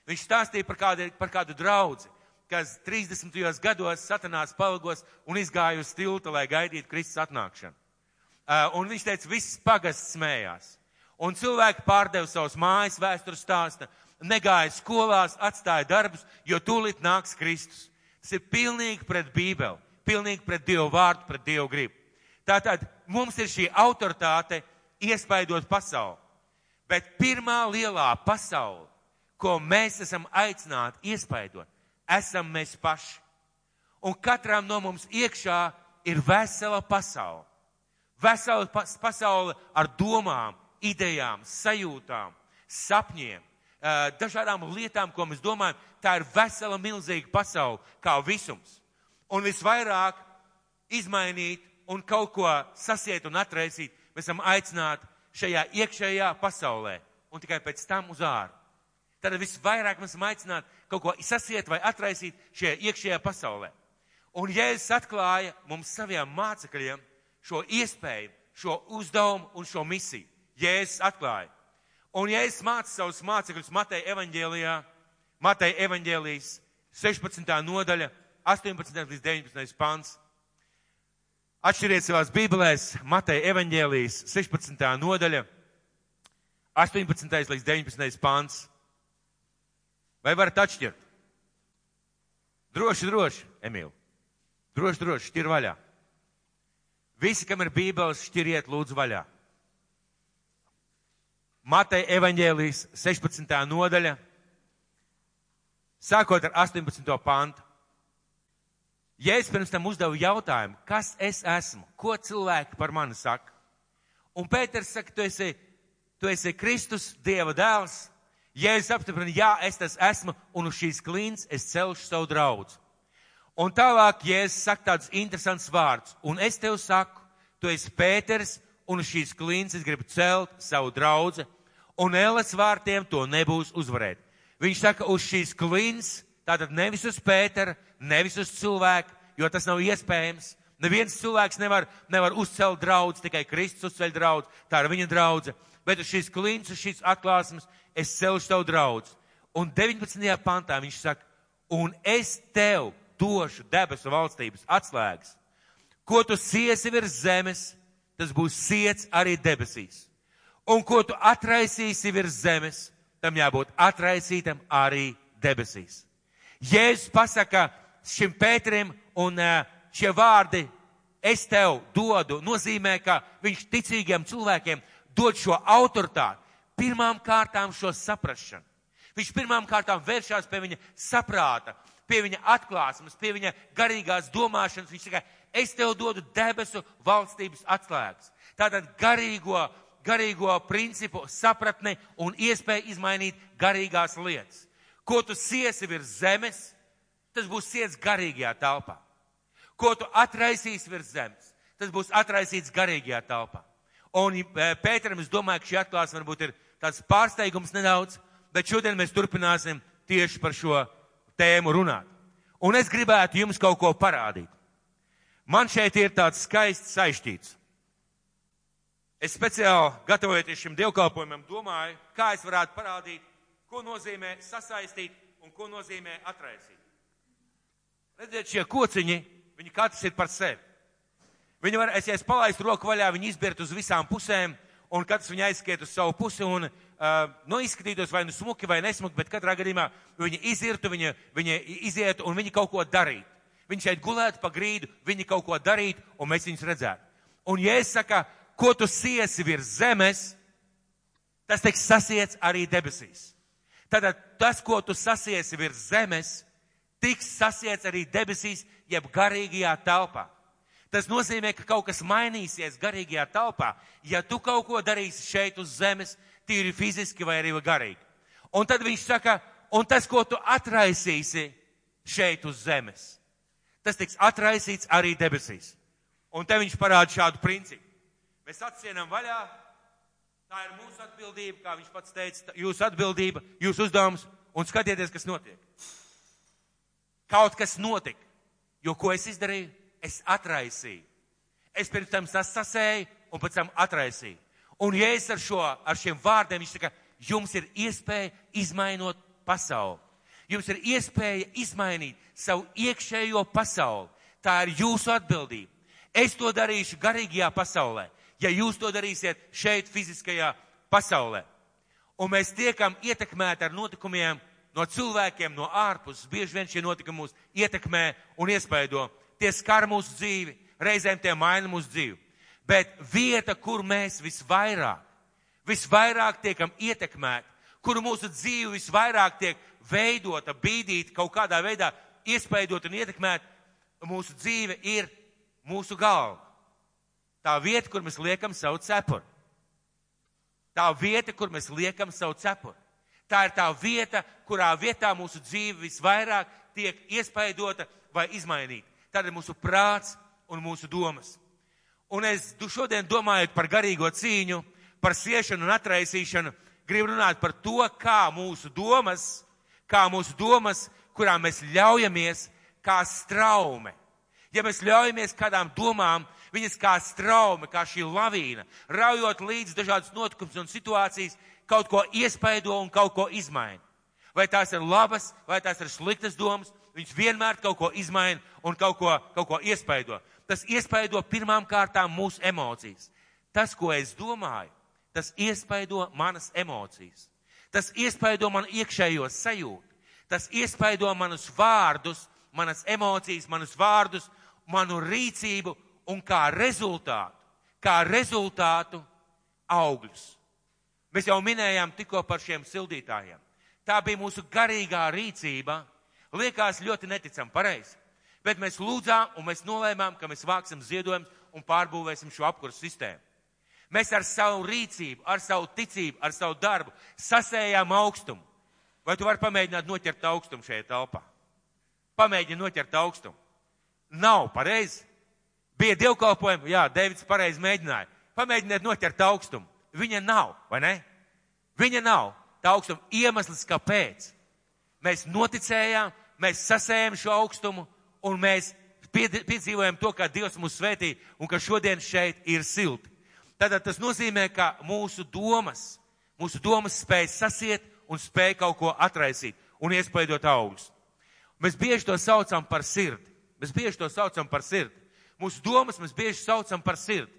viņš stāstīja par kādu, par kādu draudzi, kas 30. gados satanās palagos un izgāja uz tilta, lai gaidītu Kristus atnākšanu. Uh, un viņš teica, viss pagasts smējās. Un cilvēki pārdeva savus mājas vēstures stāsta, negāja skolās, atstāja darbus, jo tūlīt nāks Kristus. Tas ir pilnīgi pret Bībeli, pilnīgi pret Dievu vārdu, pret Dievu gribu. Tātad mums ir šī autoritāte iespaidot pasauli. Bet pirmā lielā pasaule, ko mēs esam aicināti iespaidot, esam mēs paši. Un katram no mums iekšā ir vesela pasaule. Vesela pasaule ar domām, idejām, sajūtām, sapņiem, dažādām lietām, ko mēs domājam. Tā ir vesela milzīga pasaule, kā visums. Un visvairāk izmainīt un kaut ko sasiet un atraisīt, mēs esam aicināti šajā iekšējā pasaulē un tikai pēc tam uz āru. Tad visvairāk mēs esam aicināti kaut ko sasiet vai atraisīt šajā iekšējā pasaulē. Un Jēzus atklāja mums saviem mācekļiem šo iespēju, šo uzdevumu un šo misiju. Jēzus atklāja. Un Jēzus māca savus mācekļus Mateja evaņģēlijā, Mateja evaņģēlijas 16. nodaļa, 18. līdz 19. pants. Atšķiriet savās bībelēs Mateja evaņģēlijas 16. nodaļa, 18. līdz 19. pants. Vai varat atšķirt? Droši, droši, Emīl. Droši, droši, šķir vaļā. Visi, kam ir bībeles, šķiriet lūdzu vaļā. Mateja evaņģēlijas 16. nodaļa, sākot ar 18. pantu. Es pirms tam uzdevu jautājumu, kas es esmu, ko cilvēki par mani saka, un Pēters saka, tu esi, tu esi Kristus, Dieva dēls, Jēzus apstiprina, jā, es tas esmu, un uz šīs klīns es celšu savu draudzu. Un tālāk Jēzus saka tādus interesants vārdus, un es tev saku, tu esi Pēters, un uz šīs klīns es gribu celt savu draudzi, un Ēles vārtiem to nebūs uzvarēt. Viņš saka, uz šīs klīns, tātad nevis uz Pētera, nevis uz cilvēku, jo tas nav iespējams. Neviens cilvēks nevar, nevar uzcelt draudz, tikai Kristus uzceļ draudz, tā ir viņa draudze. Bet uz šīs klīns, uz šīs atklāsmes es celšu tavu draudz. Un 19. pantā viņš saka, un es tev došu debesu valstības atslēgas. Ko tu siesi virs zemes, tas būs siets arī debesīs. Un ko tu atraisīsi virs zemes, tam jābūt atraisītam arī debesīs. Jēzus pasaka šim Pēterim un šie vārdi es tev dodu, nozīmē, ka viņš ticīgiem cilvēkiem dod šo autoritāti pirmām kārtām šo saprašanu. Viņš pirmām kārtām vēršās pie viņa saprāta, pie viņa atklāsmes, pie viņa garīgās domāšanas. Viņš tikai, es tev dodu debesu valstības atslēgas. Tātad garīgo, garīgo principu sapratni un iespēju izmainīt garīgās lietas. Ko tu siesi virs zemes, tas būs siets garīgajā telpā. Ko tu atraisīsi virs zemes, tas būs atraisīts garīgajā telpā. Un eh, Pēteram, es domāju, ka šī atklāsme varbūt ir tāds pārsteigums nedaudz, bet šodien mēs turpināsim tieši par šo tēmu runāt. Un es gribētu jums kaut ko parādīt. Man šeit ir tāds skaists saistīts. Es speciāli gatavojoties šim dievkalpojumam domāju, kā es varētu parādīt, ko nozīmē sasaistīt un ko nozīmē atraisīt. Redziet, šie kociņi, viņi katrs ir par sevi. Viņi var, es, ja es palaistu roku vaļā, viņi izbirt uz visām pusēm, un katrs viņa aizskiet uz savu pusi un, uh, nu, izskatītos vai nu smuki vai nesmuki, bet katrā gadījumā viņa izirtu, viņa, viņa izietu un viņa kaut ko darītu. Viņi šeit gulētu pa grīdu, viņi kaut ko darītu, un mēs viņus redzētu. Un, ja es saku, ko tu siesi virs zemes, tas tiks sasiets arī debesīs. Tātad tas, ko tu sasiesi virs zemes, tiks sasiets arī debesīs, jeb garīgajā telpā. Tas nozīmē, ka kaut kas mainīsies garīgajā telpā, ja tu kaut ko darīsi šeit uz zemes, tīri fiziski vai arī garīgi. Un tad viņš saka, un tas, ko tu atraisīsi šeit uz zemes, tas tiks atraisīts arī debesīs. Un te viņš parāda šādu principu. Mēs atsienam vaļā, tā ir mūsu atbildība, kā viņš pats teica, jūsu atbildība, jūsu uzdevums, un skatieties, kas notiek. Kaut kas notika, jo ko es izdarīju? Es atraisīju. Es pirms tam sasēju un pēc tam atraisīju. Un es ar, šo, ar šiem vārdiem, viņš saka, jums ir iespēja izmainot pasauli. Jums ir iespēja izmainīt savu iekšējo pasauli. Tā ir jūsu atbildība. Es to darīšu garīgajā pasaulē, ja jūs to darīsiet šeit fiziskajā pasaulē. Un mēs tiekam ietekmēti ar notikumiem no cilvēkiem, no ārpuses. Bieži vien šie notikumi mūs ietekmē un iespaido tie skar mūsu dzīvi, reizēm tie maina mūsu dzīvi. Bet vieta, kur mēs visvairāk, visvairāk tiekam ietekmēti, kur mūsu dzīve visvairāk tiek veidota, bīdīta, kaut kādā veidā iespaidot un ietekmēt, mūsu dzīve ir mūsu galva. Tā vieta, kur mēs liekam savu cepuri. Tā vieta, kur mēs liekam savu cepuri. Tā ir tā vieta, kurā vietā mūsu dzīve visvairāk tiek iespaidota vai izmainīta tad ir mūsu prāts un mūsu domas. Un es šodien domājot par garīgo cīņu, par siešanu un atraisīšanu, gribu runāt par to, kā mūsu domas, kā mūsu domas, kurām mēs ļaujamies, kā straume. Ja mēs ļaujamies kādām domām, viņas kā straume, kā šī lavīna, raujot līdz dažādas notikums un situācijas, kaut ko iespaido un kaut ko izmaina. Vai tās ir labas, vai tās ir sliktas domas, Viņš vienmēr kaut ko izmaina un kaut ko, kaut ko iespaido. Tas iespaido pirmām kārtām mūsu emocijas. Tas, ko es domāju, tas iespaido manas emocijas. Tas iespaido manu iekšējo sajūtu. Tas iespaido manus vārdus, manas emocijas, manus vārdus, manu rīcību un kā rezultātu, kā rezultātu augļus. Mēs jau minējām tikko par šiem sildītājiem. Tā bija mūsu garīgā rīcība, Liekas ļoti neticami, pareizi. Bet mēs lūdzām un mēs nolēmām, ka mēs vāksim ziedojumus un pārbūvēsim šo apkursu sistēmu. Mēs ar savu rīcību, ar savu ticību, ar savu darbu sasējām augstumu. Vai tu vari pamēģināt noķert augstumu šajā telpā? Pamēģini noķert augstumu. Nav pareizi. Bija dievkalpojumi, jā, Deivids pareizi mēģināja. Pamēģiniet noķert augstumu. Viņa nav, vai ne? Viņa nav. Tā augstuma iemesls, kāpēc. Mēs noticējām, mēs sasējām šo augstumu un mēs piedzīvojam to, kā Dievs mūs svētī un ka šodien šeit ir silti. Tātad tas nozīmē, ka mūsu domas, mūsu domas spēj sasiet un spēj kaut ko atraisīt un iespaidot augļus. Mēs bieži to saucam par sirdi. Mēs bieži to saucam par sirdi. Mūsu domas mēs bieži saucam par sirdi.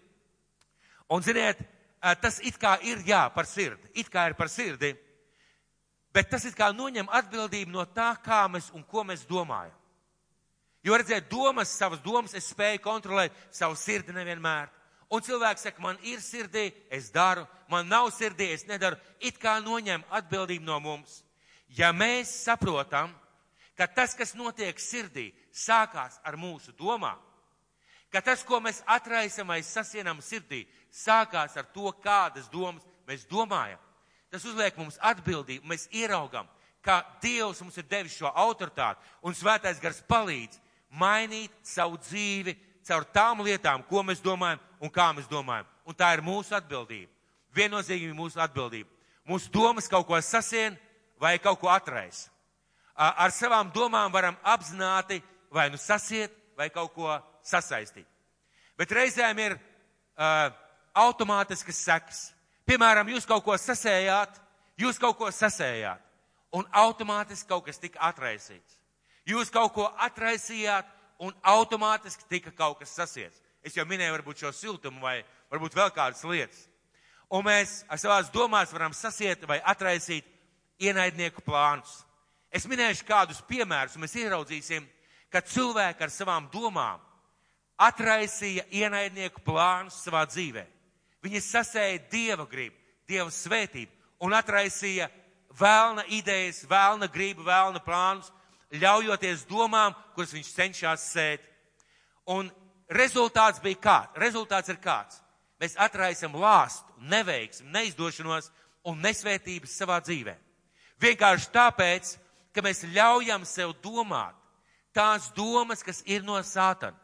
Un, ziniet, tas it kā ir jā par sirdi. It kā ir par sirdi. Bet tas ir kā noņem atbildību no tā, kā mēs un ko mēs domājam. Jo redziet, domas, savas domas es spēju kontrolēt, savu sirdi nevienmēr. Un cilvēks saka, man ir sirdī, es daru, man nav sirdī, es nedaru. It kā noņem atbildību no mums. Ja mēs saprotam, ka tas, kas notiek sirdī, sākās ar mūsu domām, ka tas, ko mēs atraisam vai sasienam sirdī, sākās ar to, kādas domas mēs domājam, Tas uzliek mums atbildību. Mēs ieraugam, ka Dievs mums ir devis šo autoritāti un svētais gars palīdz mainīt savu dzīvi caur tām lietām, ko mēs domājam un kā mēs domājam. Un tā ir mūsu atbildība. Viennozīmīgi mūsu atbildība. Mūsu domas kaut ko sasien vai kaut ko atraisa. Ar savām domām varam apzināti vai nu sasiet vai kaut ko sasaistīt. Bet reizēm ir uh, automātiskas sekas. Piemēram, jūs kaut ko sasējāt, jūs kaut ko sasējāt, un automātiski kaut kas tika atraisīts. Jūs kaut ko atraisījāt, un automātiski tika kaut kas sasiets. Es jau minēju varbūt šo siltumu vai varbūt vēl kādas lietas. Un mēs ar savās domās varam sasiet vai atraisīt ienaidnieku plānus. Es minēšu kādus piemērus, un mēs ieraudzīsim, ka cilvēki ar savām domām atraisīja ienaidnieku plānus savā dzīvē. Viņi sasēja dieva gribu, dieva svētību un atraisīja vēlna idejas, vēlna gribu, vēlna plānus, ļaujoties domām, kuras viņš cenšas sēt. Un rezultāts bija kāds? Rezultāts ir kāds? Mēs atraisam lāstu, neveiksmi, neizdošanos un nesvētības savā dzīvē. Vienkārši tāpēc, ka mēs ļaujam sev domāt tās domas, kas ir no sātana.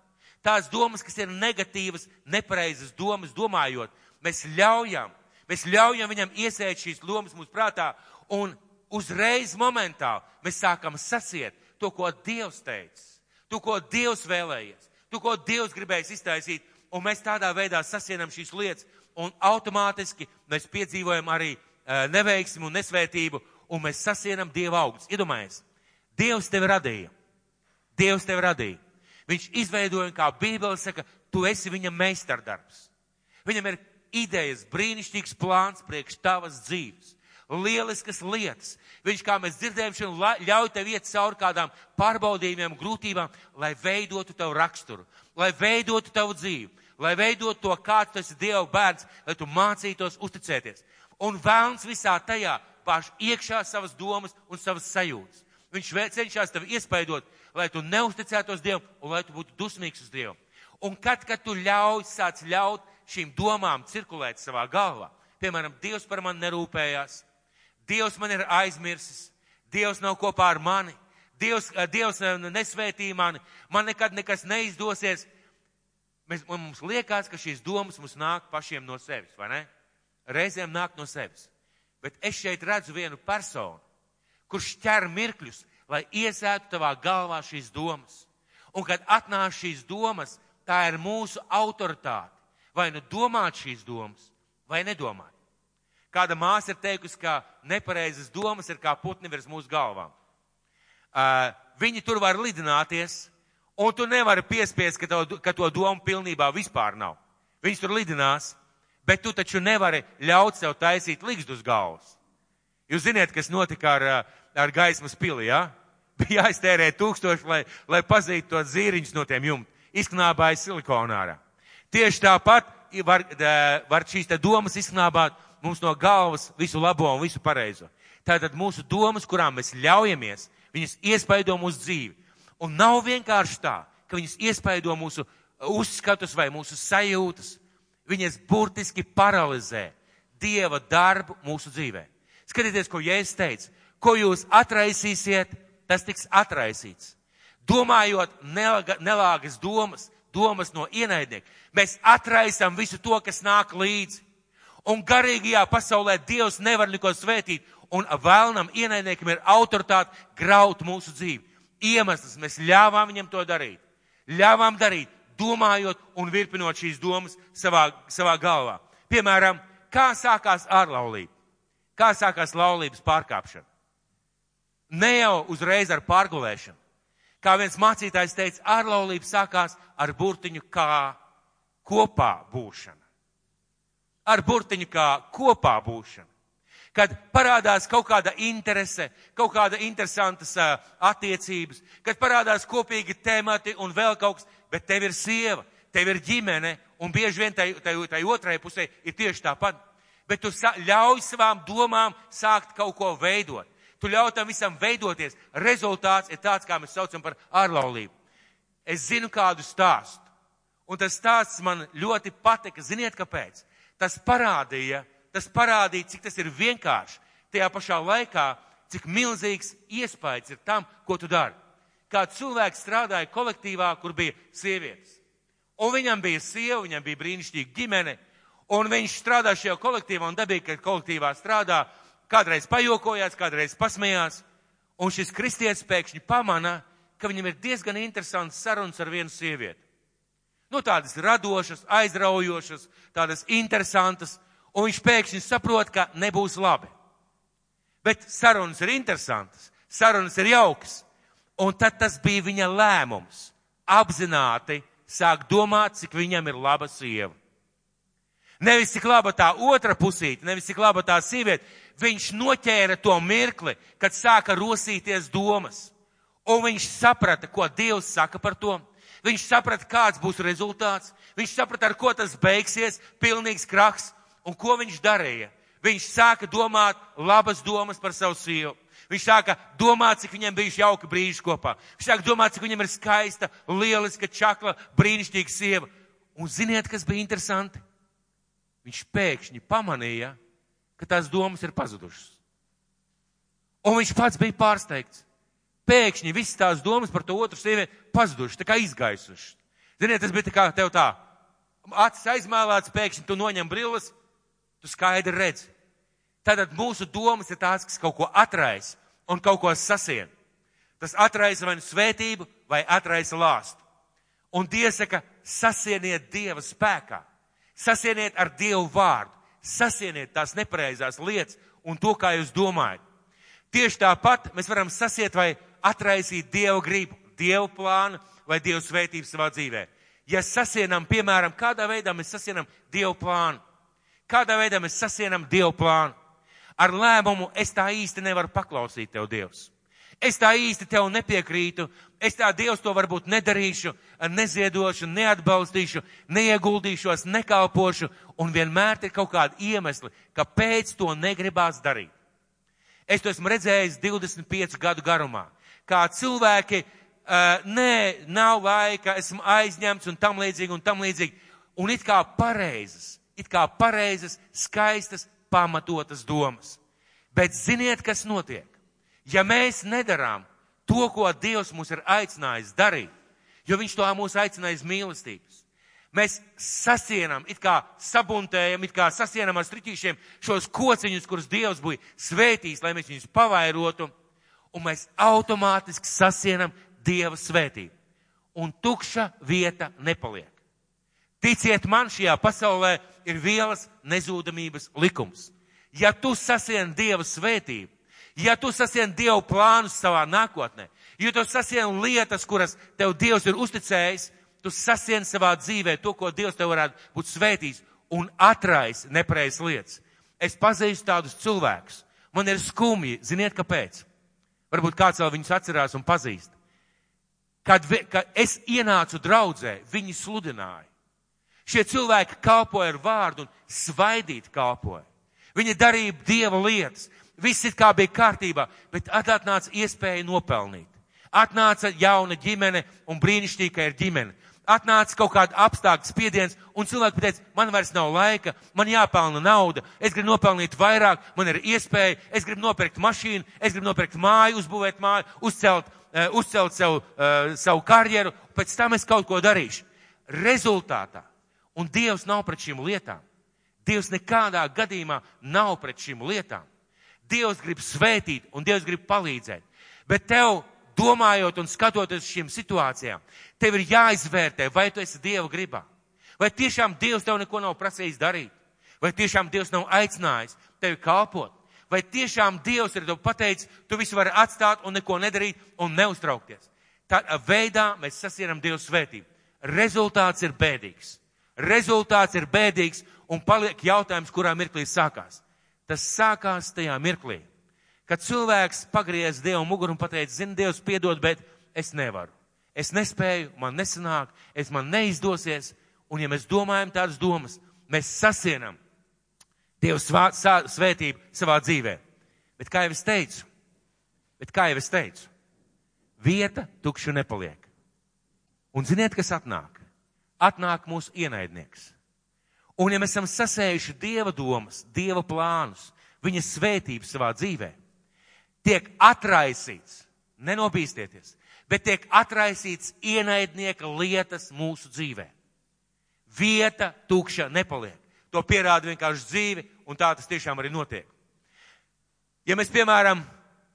Tās domas, kas ir negatīvas, nepareizas domas, domājot, mēs ļaujam, mēs ļaujam viņam iesēt šīs domas mūsu prātā un uzreiz momentāli mēs sākam sasiet to, ko Dievs teica, to, ko Dievs vēlējies, to, ko Dievs gribējis iztaisīt, un mēs tādā veidā sasienam šīs lietas, un automātiski mēs piedzīvojam arī uh, neveiksmi un nesvētību, un mēs sasienam Dieva augsts. Iedomājies, Dievs tevi radīja. Dievs tevi radīja. Viņš izveidoja, kā Bībele saka, tu esi viņa meistardarbs. Viņam ir idejas, brīnišķīgs plāns priekš tavas dzīves. Lieliskas lietas. Viņš, kā mēs dzirdējām, šodien ļauj tev iet cauri kādām pārbaudījumiem, grūtībām, lai veidotu tavu raksturu, lai veidotu tavu dzīvi, lai veidotu to, kāds tu esi Dieva bērns, lai tu mācītos uzticēties. Un vēlns visā tajā paši iekšā savas domas un savas sajūtas. Viņš cenšas tevi iespaidot, lai tu neusticētos Dievam un lai tu būtu dusmīgs uz Dievu. Un kad, kad tu ļauj, sāc ļaut šīm domām cirkulēt savā galvā, piemēram, Dievs par mani nerūpējās, Dievs man ir aizmirsis, Dievs nav kopā ar mani, Dievs, eh, Dievs eh, nesvētīja mani, man nekad nekas neizdosies. Mēs, mums liekas, ka šīs domas mums nāk pašiem no sevis, vai ne? Reizēm nāk no sevis. Bet es šeit redzu vienu personu, kurš ķer mirkļus, lai iesētu tavā galvā šīs domas. Un kad atnāk šīs domas, tā ir mūsu autoritāte. Vai nu domāt šīs domas, vai nedomāt. Kāda māsa ir teikusi, ka nepareizas domas ir kā putni virs mūsu galvām. Uh, viņi tur var lidināties, un tu nevari piespiest, ka, to, ka to domu pilnībā vispār nav. Viņas tur lidinās, bet tu taču nevari ļaut sev taisīt ligzdu uz galvas. Jūs ziniet, kas notika ar, ar gaismas pili, jā? Ja? Bija jāiztērē tūkstoši, lai, lai pazītu to zīriņus no tiem jumtiem. Izknābāja silikonārā. Tieši tāpat var, var šīs domas izknābāt mums no galvas visu labo un visu pareizo. Tātad mūsu domas, kurām mēs ļaujamies, viņas iespaido mūsu dzīvi. Un nav vienkārši tā, ka viņas iespaido mūsu uzskatus vai mūsu sajūtas, viņas burtiski paralizē Dieva darbu mūsu dzīvē. Skatieties, ko Jēzus teica. Ko jūs atraisīsiet, tas tiks atraisīts. Domājot nelāgas domas, domas no ienaidnieka, mēs atraisam visu to, kas nāk līdzi. Un garīgajā pasaulē Dievs nevar neko svētīt, un vēlnam ienaidniekam ir autoritāte graut mūsu dzīvi. Iemesls mēs ļāvām viņam to darīt. Ļāvām darīt domājot un virpinot šīs domas savā, savā galvā. Piemēram, kā sākās ārlaulība? Kā sākās laulības pārkāpšana? Ne jau uzreiz ar pārgulēšanu. Kā viens mācītājs teica, ārlaulība sākās ar burtiņu kā kopā būšana. Ar burtiņu kā kopā būšana. Kad parādās kaut kāda interese, kaut kāda interesantas attiecības, kad parādās kopīgi temati un vēl kaut kas, bet tev ir sieva, tev ir ģimene, un bieži vien tai, tai, tai otrai pusē ir tieši tāpat. Bet tu ļauj savām domām sākt kaut ko veidot. Tu ļauj tam visam veidoties. Rezultāts ir tāds, kā mēs saucam par ārlaulību. Es zinu kādu stāstu. Un tas stāsts man ļoti patika. Ziniet, kāpēc? Tas parādīja, tas parādīja, cik tas ir vienkārši. Tajā pašā laikā, cik milzīgs iespējas ir tam, ko tu dari kā cilvēks strādāja kolektīvā, kur bija sievietes. Un viņam bija sieva, viņam bija brīnišķīga ģimene, un viņš strādā šajā kolektīvā un dabīgi, ka kolektīvā strādā, kādreiz pajokojās, kādreiz pasmējās, un šis kristietis pēkšņi pamana, ka viņam ir diezgan interesants sarunas ar vienu sievieti. Nu, tādas radošas, aizraujošas, tādas interesantas, un viņš pēkšņi saprot, ka nebūs labi. Bet sarunas ir interesantas, sarunas ir jaukas, Un tad tas bija viņa lēmums apzināti sāk domāt, cik viņam ir laba sieva. Nevis cik laba tā otra pusīte, nevis cik laba tā sieviete. Viņš noķēra to mirkli, kad sāka rosīties domas. Un viņš saprata, ko Dievs saka par to. Viņš saprata, kāds būs rezultāts. Viņš saprata, ar ko tas beigsies, pilnīgs kraks. Un ko viņš darīja? Viņš sāka domāt labas domas par savu sievu. Viņš sāka domāt, cik viņiem bijuši jauki brīži kopā. Viņš sāka domāt, cik viņam ir skaista, lieliska, čakla, brīnišķīga sieva. Un ziniet, kas bija interesanti? Viņš pēkšņi pamanīja, ka tās domas ir pazudušas. Un viņš pats bija pārsteigts. Pēkšņi visas tās domas par to otru sievieti pazudušas, tā kā izgaisušas. Ziniet, tas bija tā kā tev tā, acis aizmēlēts, pēkšņi tu noņem brilles, tu skaidri redzi. Tātad mūsu domas ir tās, kas kaut ko atraisa un kaut ko sasien. Tas atraisa vai nu svētību, vai atraisa lāstu. Un Dievs saka, sasieniet Dieva spēkā. Sasieniet ar Dievu vārdu. Sasieniet tās nepareizās lietas un to, kā jūs domājat. Tieši tāpat mēs varam sasiet vai atraisīt Dievu gribu, Dievu plānu vai Dievu svētību savā dzīvē. Ja sasienam, piemēram, kādā veidā mēs sasienam Dievu plānu, kādā veidā mēs sasienam Dievu plānu, ar lēmumu es tā īsti nevaru paklausīt tev, Dievs. Es tā īsti tev nepiekrītu, es tā Dievs to varbūt nedarīšu, neziedošu, neatbalstīšu, neieguldīšos, nekalpošu, un vienmēr ir kaut kādi iemesli, kāpēc to negribās darīt. Es to esmu redzējis 25 gadu garumā, kā cilvēki, uh, nē, nav laika, esmu aizņemts un tam līdzīgi un tam līdzīgi, un it kā pareizas, it kā pareizas, skaistas, pamatotas domas. Bet ziniet, kas notiek? Ja mēs nedarām to, ko Dievs mūs ir aicinājis darīt, jo Viņš to mūs aicinājis mīlestības, mēs sasienam, it kā sabuntējam, it kā sasienam ar striķīšiem šos kociņus, kurus Dievs bija svētījis, lai mēs viņus pavairotu, un mēs automātiski sasienam Dieva svētību. Un tukša vieta nepaliek. Ticiet man, šajā pasaulē ir vielas nezūdamības likums. Ja tu sasien Dieva svētību, ja tu sasien Dievu plānus savā nākotnē, ja tu sasien lietas, kuras tev Dievs ir uzticējis, tu sasien savā dzīvē to, ko Dievs tev varētu būt svētījis un atrais nepareizas lietas. Es pazīstu tādus cilvēkus. Man ir skumji. Ziniet, kāpēc? Varbūt kāds vēl viņus atcerās un pazīst. Kad, kad es ienācu draudzē, viņi sludināja. Šie cilvēki kalpoja ar vārdu un svaidīt kalpoja. Viņi darīja dieva lietas. Viss it kā bija kārtībā, bet atnāca iespēja nopelnīt. Atnāca jauna ģimene un brīnišķīgi, ka ir ģimene. Atnāca kaut kāda apstākļa spiediens, un cilvēki pateica, man vairs nav laika, man jāpelna nauda, es gribu nopelnīt vairāk, man ir iespēja, es gribu nopirkt mašīnu, es gribu nopirkt māju, uzbūvēt māju, uzcelt, uh, uzcelt savu, uh, savu karjeru, pēc tam es kaut ko darīšu. Rezultātā Un Dievs nav pret šīm lietām. Dievs nekādā gadījumā nav pret šīm lietām. Dievs grib svētīt un Dievs grib palīdzēt. Bet tev, domājot un skatoties šīm situācijām, tev ir jāizvērtē, vai tu esi Dieva gribā. Vai tiešām Dievs tev neko nav prasījis darīt? Vai tiešām Dievs nav aicinājis tevi kalpot? Vai tiešām Dievs ir tev pateicis, tu visu vari atstāt un neko nedarīt un neuztraukties? Tādā veidā mēs sasienam Dievu svētību. Rezultāts ir bēdīgs. Rezultāts ir bēdīgs un paliek jautājums, kurā mirklī sākās. Tas sākās tajā mirklī, kad cilvēks pagriez Dievu muguru un pateica, zini, Dievs piedod, bet es nevaru. Es nespēju, man nesanāk, es man neizdosies, un ja mēs domājam tādas domas, mēs sasienam Dievu svētību savā dzīvē. Bet kā jau es teicu, bet kā jau es teicu, vieta tukša nepaliek. Un ziniet, kas atnāk? atnāk mūsu ienaidnieks. Un ja mēs esam sasējuši Dieva domas, Dieva plānus, viņa svētības savā dzīvē, tiek atraisīts, nenobīstieties, bet tiek atraisīts ienaidnieka lietas mūsu dzīvē. Vieta tukša nepaliek. To pierāda vienkārši dzīve, un tā tas tiešām arī notiek. Ja mēs, piemēram,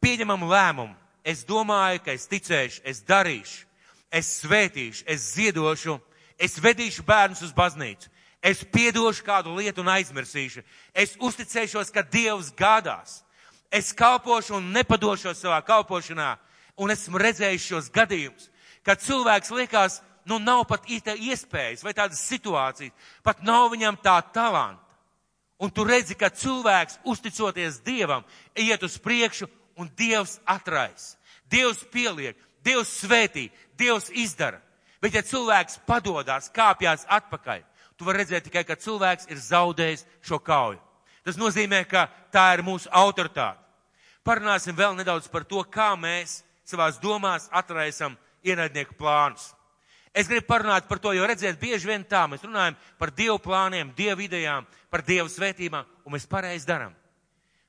pieņemam lēmumu, es domāju, ka es ticēšu, es darīšu, es svētīšu, es ziedošu, Es vedīšu bērnus uz baznīcu. Es piedošu kādu lietu un aizmirsīšu. Es uzticēšos, ka Dievs gādās. Es kalpošu un nepadošos savā kalpošanā. Un esmu redzējis šos gadījumus, kad cilvēks liekas, nu nav pat īsta iespējas vai tādas situācijas, pat nav viņam tā talanta. Un tu redzi, ka cilvēks, uzticoties Dievam, iet uz priekšu un Dievs atrais. Dievs pieliek, Dievs svētī, Dievs izdara. Bet ja cilvēks padodās, kāpjās atpakaļ, tu vari redzēt tikai, ka cilvēks ir zaudējis šo kauju. Tas nozīmē, ka tā ir mūsu autoritāte. Parunāsim vēl nedaudz par to, kā mēs savās domās atraisam ienaidnieku plānus. Es gribu parunāt par to, jo redziet, bieži vien tā mēs runājam par Dievu plāniem, Dievu idejām, par Dievu svētībām, un mēs pareizi darām.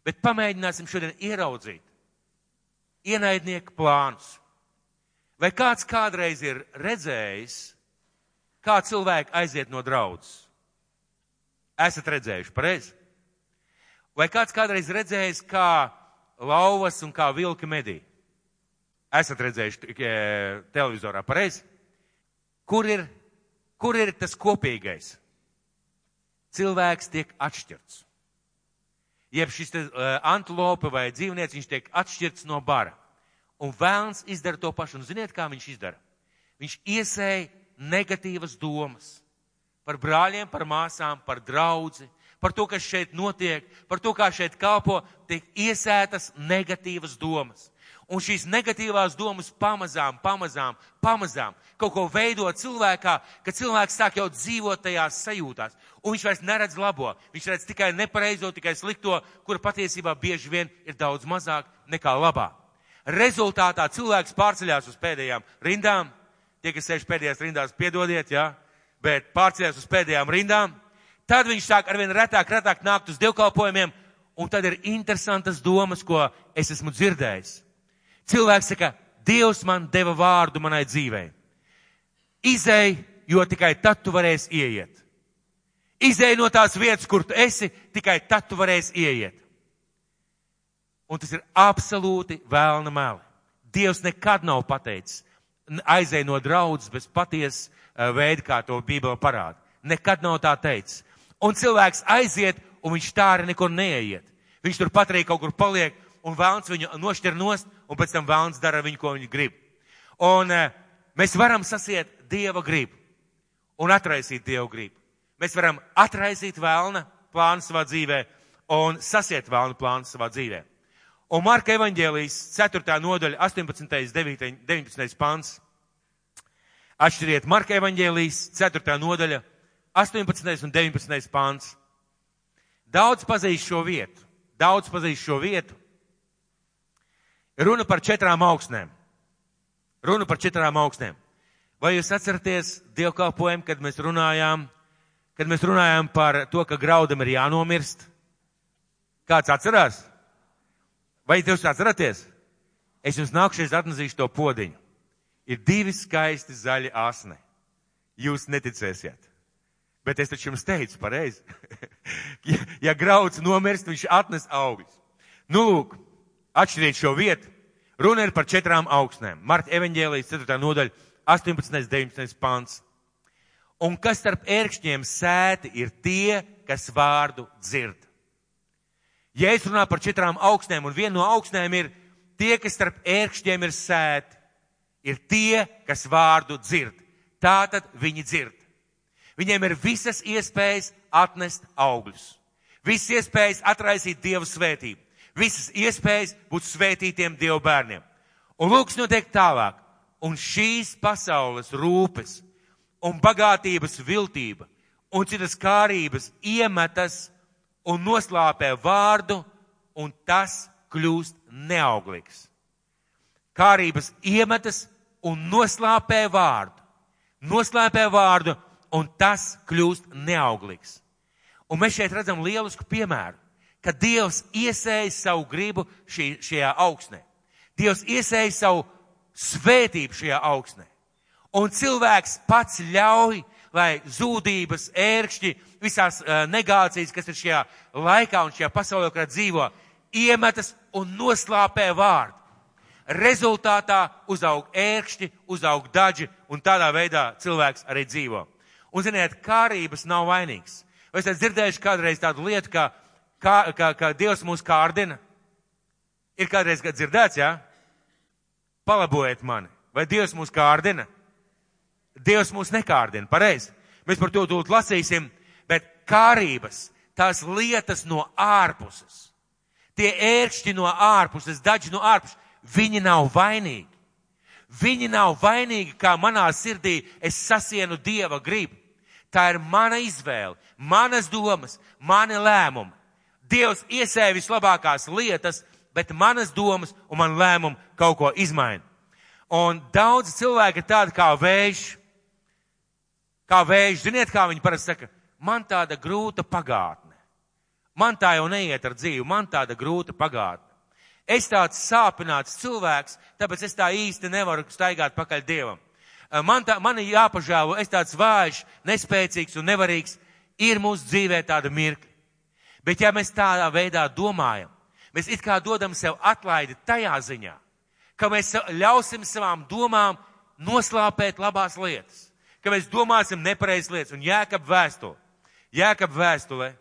Bet pamēģināsim šodien ieraudzīt ienaidnieku plānus. Vai kāds kādreiz ir redzējis, kā cilvēki aiziet no draudzes? Esat redzējuši, pareizi? Vai kāds kādreiz redzējis, kā lauvas un kā vilki medī? Esat redzējuši televizorā, pareizi? Kur ir, kur ir tas kopīgais? Cilvēks tiek atšķirts. Jeb šis te, uh, antilope vai dzīvnieks, viņš tiek atšķirts no bara. Un vēlns izdara to pašu. Un ziniet, kā viņš izdara? Viņš iesēja negatīvas domas par brāļiem, par māsām, par draudzi, par to, kas šeit notiek, par to, kā šeit kalpo, tiek iesētas negatīvas domas. Un šīs negatīvās domas pamazām, pamazām, pamazām kaut ko veido cilvēkā, ka cilvēks sāk jau dzīvot tajās sajūtās. Un viņš vairs neredz labo, viņš redz tikai nepareizo, tikai slikto, kur patiesībā bieži vien ir daudz mazāk nekā labā. Rezultātā cilvēks pārceļās uz pēdējām rindām. Tie, kas sēž pēdējās rindās, piedodiet, jā, bet pārceļās uz pēdējām rindām. Tad viņš sāk arvien retāk, retāk nākt uz dievkalpojumiem, un tad ir interesantas domas, ko es esmu dzirdējis Cilvēks saka, Dievs man deva vārdu manai dzīvei. Izēj, jo tikai tad tu varēsi ieiet. Izēj no tās vietas, kur tu esi, tikai tad tu varēsi ieiet. Un tas ir absolūti vēlna meli. Dievs nekad nav pateicis, aizēj no draudzes bez patiesas eh, veida, kā to Bībele parāda. Nekad nav tā teicis. Un cilvēks aiziet, un viņš tā arī nekur neieiet. Viņš tur pat arī kaut kur paliek, un vēlns viņu nošķir nost, un pēc tam vēlns dara viņu, ko viņš grib. Un e, mēs varam sasiet Dieva gribu un atraisīt Dieva gribu. Mēs varam atraisīt vēlna plānu savā dzīvē un sasiet vēlna plānu savā dzīvē. Un Marka evaņģēlijas 4. nodaļa 18. 9, 19. pants. Atšķiriet Marka evaņģēlijas 4. nodaļa 18. un 19. pants. Daudz pazīst šo vietu. Daudz pazīst šo vietu. Runa par četrām augstnēm. Runa par četrām augstnēm. Vai jūs atceraties dievkalpojumu, kad mēs runājām, kad mēs runājām par to, ka graudam ir jānomirst? Kāds atcerās? Vai jūs atceraties? Es jums nākšies atnezīšu to podiņu. Ir divi skaisti zaļi asni. Jūs neticēsiet. Bet es taču jums teicu pareizi. ja, ja grauds nomirst, viņš atnes augļus. Nu, lūk, atšķiriet šo vietu. Runa ir par četrām augstnēm. Marta evaņģēlijas 4. nodaļa, 18. 19. pants. Un kas starp ērkšķiem sēti ir tie, kas vārdu dzird. Ja es runāju par četrām augstnēm, un viena no augstnēm ir tie, kas starp ērkšķiem ir sēti, ir tie, kas vārdu dzird. Tātad viņi dzird. Viņiem ir visas iespējas atnest augļus. Visas iespējas atraisīt Dievu svētību visas iespējas būt svētītiem Dievu bērniem. Un lūks notiek tālāk. Un šīs pasaules rūpes un bagātības viltība un citas kārības iemetas un noslāpē vārdu, un tas kļūst neauglīgs. Kārības iemetas un noslāpē vārdu. Noslēpē vārdu, un tas kļūst neauglīgs. Un mēs šeit redzam lielisku piemēru ka Dievs iesēja savu gribu šī, šajā augsnē. Dievs iesēja savu svētību šajā augsnē. Un cilvēks pats ļauj, lai zūdības, ērkšķi, visās uh, negācijas, kas ir šajā laikā un šajā pasaulē, kurā dzīvo, iemetas un noslāpē vārdu. Rezultātā uzaug ērkšķi, uzaug daži, un tādā veidā cilvēks arī dzīvo. Un, ziniet, kārības nav vainīgs. Vai esat dzirdējuši kādreiz tādu lietu, ka kā, kā, kā Dievs mūs kārdina. Ir kādreiz kad dzirdēts, jā? Ja? Palabojiet mani. Vai Dievs mūs kārdina? Dievs mūs nekārdina, pareizi. Mēs par to tūlīt lasīsim, bet kārības, tās lietas no ārpuses, tie ērkšķi no ārpuses, daži no ārpuses, viņi nav vainīgi. Viņi nav vainīgi, kā manā sirdī es sasienu Dieva gribu. Tā ir mana izvēle, manas domas, mani lēmumi. Dievs iesēja vislabākās lietas, bet manas domas un man lēmumi kaut ko izmaina. Un daudz cilvēki ir tādi kā vējš. Kā vējš, ziniet, kā viņi parasti saka, man tāda grūta pagātne. Man tā jau neiet ar dzīvi, man tāda grūta pagātne. Es tāds sāpināts cilvēks, tāpēc es tā īsti nevaru staigāt pakaļ Dievam. Man, tā, man ir jāpažēlo, es tāds vājš, nespēcīgs un nevarīgs. Ir mūsu dzīvē tāda mirkļa. Bet ja mēs tādā veidā domājam, mēs it kā dodam sev atlaidi tajā ziņā, ka mēs ļausim savām domām noslāpēt labās lietas, ka mēs domāsim nepareizas lietas un jēkab vēstule. Jēkab vēstulē,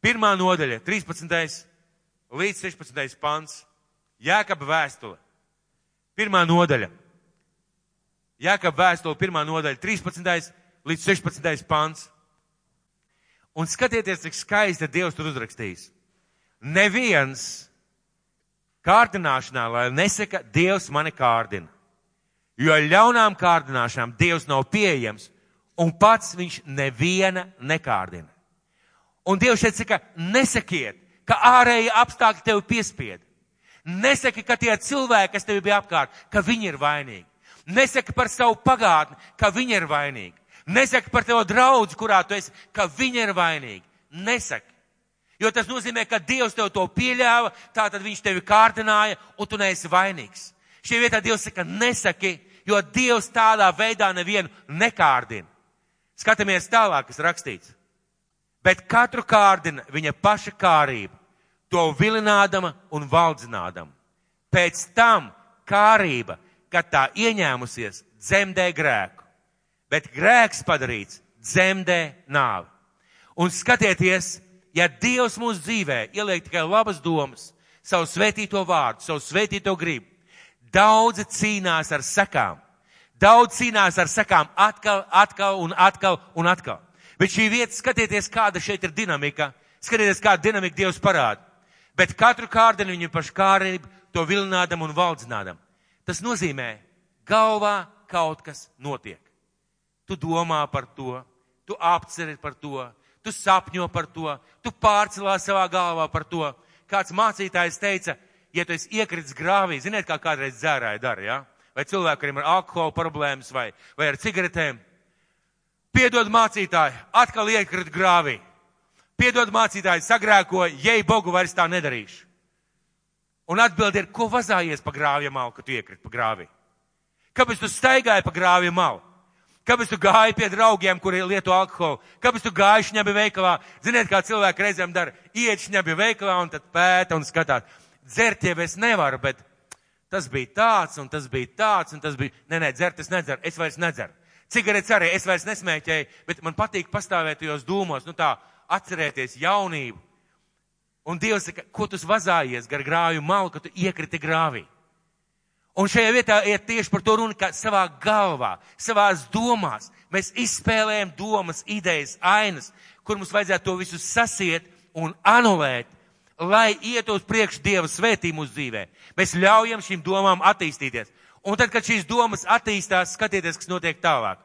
pirmā nodaļa, 13. līdz 16. pants. Jēkab vēstule, pirmā nodaļa. Jēkab vēstule, pirmā nodaļa, 13. līdz 16. pants. Un skatieties, cik skaisti Dievs tur uzrakstījis. Neviens kārdināšanā, lai nesaka, Dievs mani kārdina. Jo ļaunām kārdināšanām Dievs nav pieejams, un pats viņš neviena nekārdina. Un Dievs šeit saka, nesakiet, ka ārēji apstākļi tevi piespied. Nesaki, ka tie cilvēki, kas tevi bija apkārt, ka viņi ir vainīgi. Nesaki par savu pagātni, ka viņi ir vainīgi. Nesaki par tevo draudz, kurā tu esi, ka viņi ir vainīgi. Nesaki. Jo tas nozīmē, ka Dievs tev to pieļāva, tā tad viņš tevi kārtināja, un tu neesi vainīgs. Šī vietā Dievs saka, nesaki, jo Dievs tādā veidā nevienu nekārdina. Skatāmies tālāk, kas rakstīts. Bet katru kārdina viņa paša kārība, to vilinādama un valdzinādama. Pēc tam kārība, kad tā ieņēmusies, dzemdē grēku, bet grēks padarīts dzemdē nāvi. Un skatieties, ja Dievs mūsu dzīvē ieliek tikai labas domas, savu svētīto vārdu, savu svētīto gribu, daudzi cīnās ar sekām. Daudz cīnās ar sekām atkal, atkal un atkal un atkal. Bet šī vieta, skatieties, kāda šeit ir dinamika. Skatieties, kāda dinamika Dievs parāda. Bet katru kārdinu viņu pašu kārību, to vilinādam un valdzinādam. Tas nozīmē, galvā kaut kas notiek. Tu domā par to, tu apceri par to, tu sapņo par to, tu pārcelā savā galvā par to. Kāds mācītājs teica, ja tu esi iekritis grāvī, ziniet, kā kādreiz dzērāji dara, ja? vai cilvēki, kuriem ir alkohola problēmas vai, vai ar cigaretēm. Piedod mācītāji, atkal iekrit grāvī. Piedod mācītāji, sagrēko, jei Bogu vairs tā nedarīšu. Un atbildi ir, ko vazājies pa grāvja malu, ka tu iekrit pa grāvī? Kāpēc tu staigāji pa grāvja malu? Kāpēc tu gāji pie draugiem, kuri lieto alkoholu? Kāpēc tu gāji šņabi veikalā? Ziniet, kā cilvēki reizēm dara, iet šņabi veikalā un tad pēta un skatās. Dzert jau es nevaru, bet tas bija tāds, un tas bija tāds, un tas bija, nē, nē, dzert es nedzeru, es vairs nedzeru. Cigaretes arī es vairs nesmēķēju, bet man patīk pastāvēt tajos dūmos, nu tā, atcerēties jaunību. Un Dievs saka, ko tu vazājies gar grāju malu, ka tu iekriti grāvī. Un šajā vietā iet tieši par to runu, ka savā galvā, savās domās mēs izspēlējam domas, idejas, ainas, kur mums vajadzētu to visu sasiet un anulēt, lai iet uz priekšu Dieva svētī mūsu dzīvē. Mēs ļaujam šīm domām attīstīties. Un tad, kad šīs domas attīstās, skatieties, kas notiek tālāk.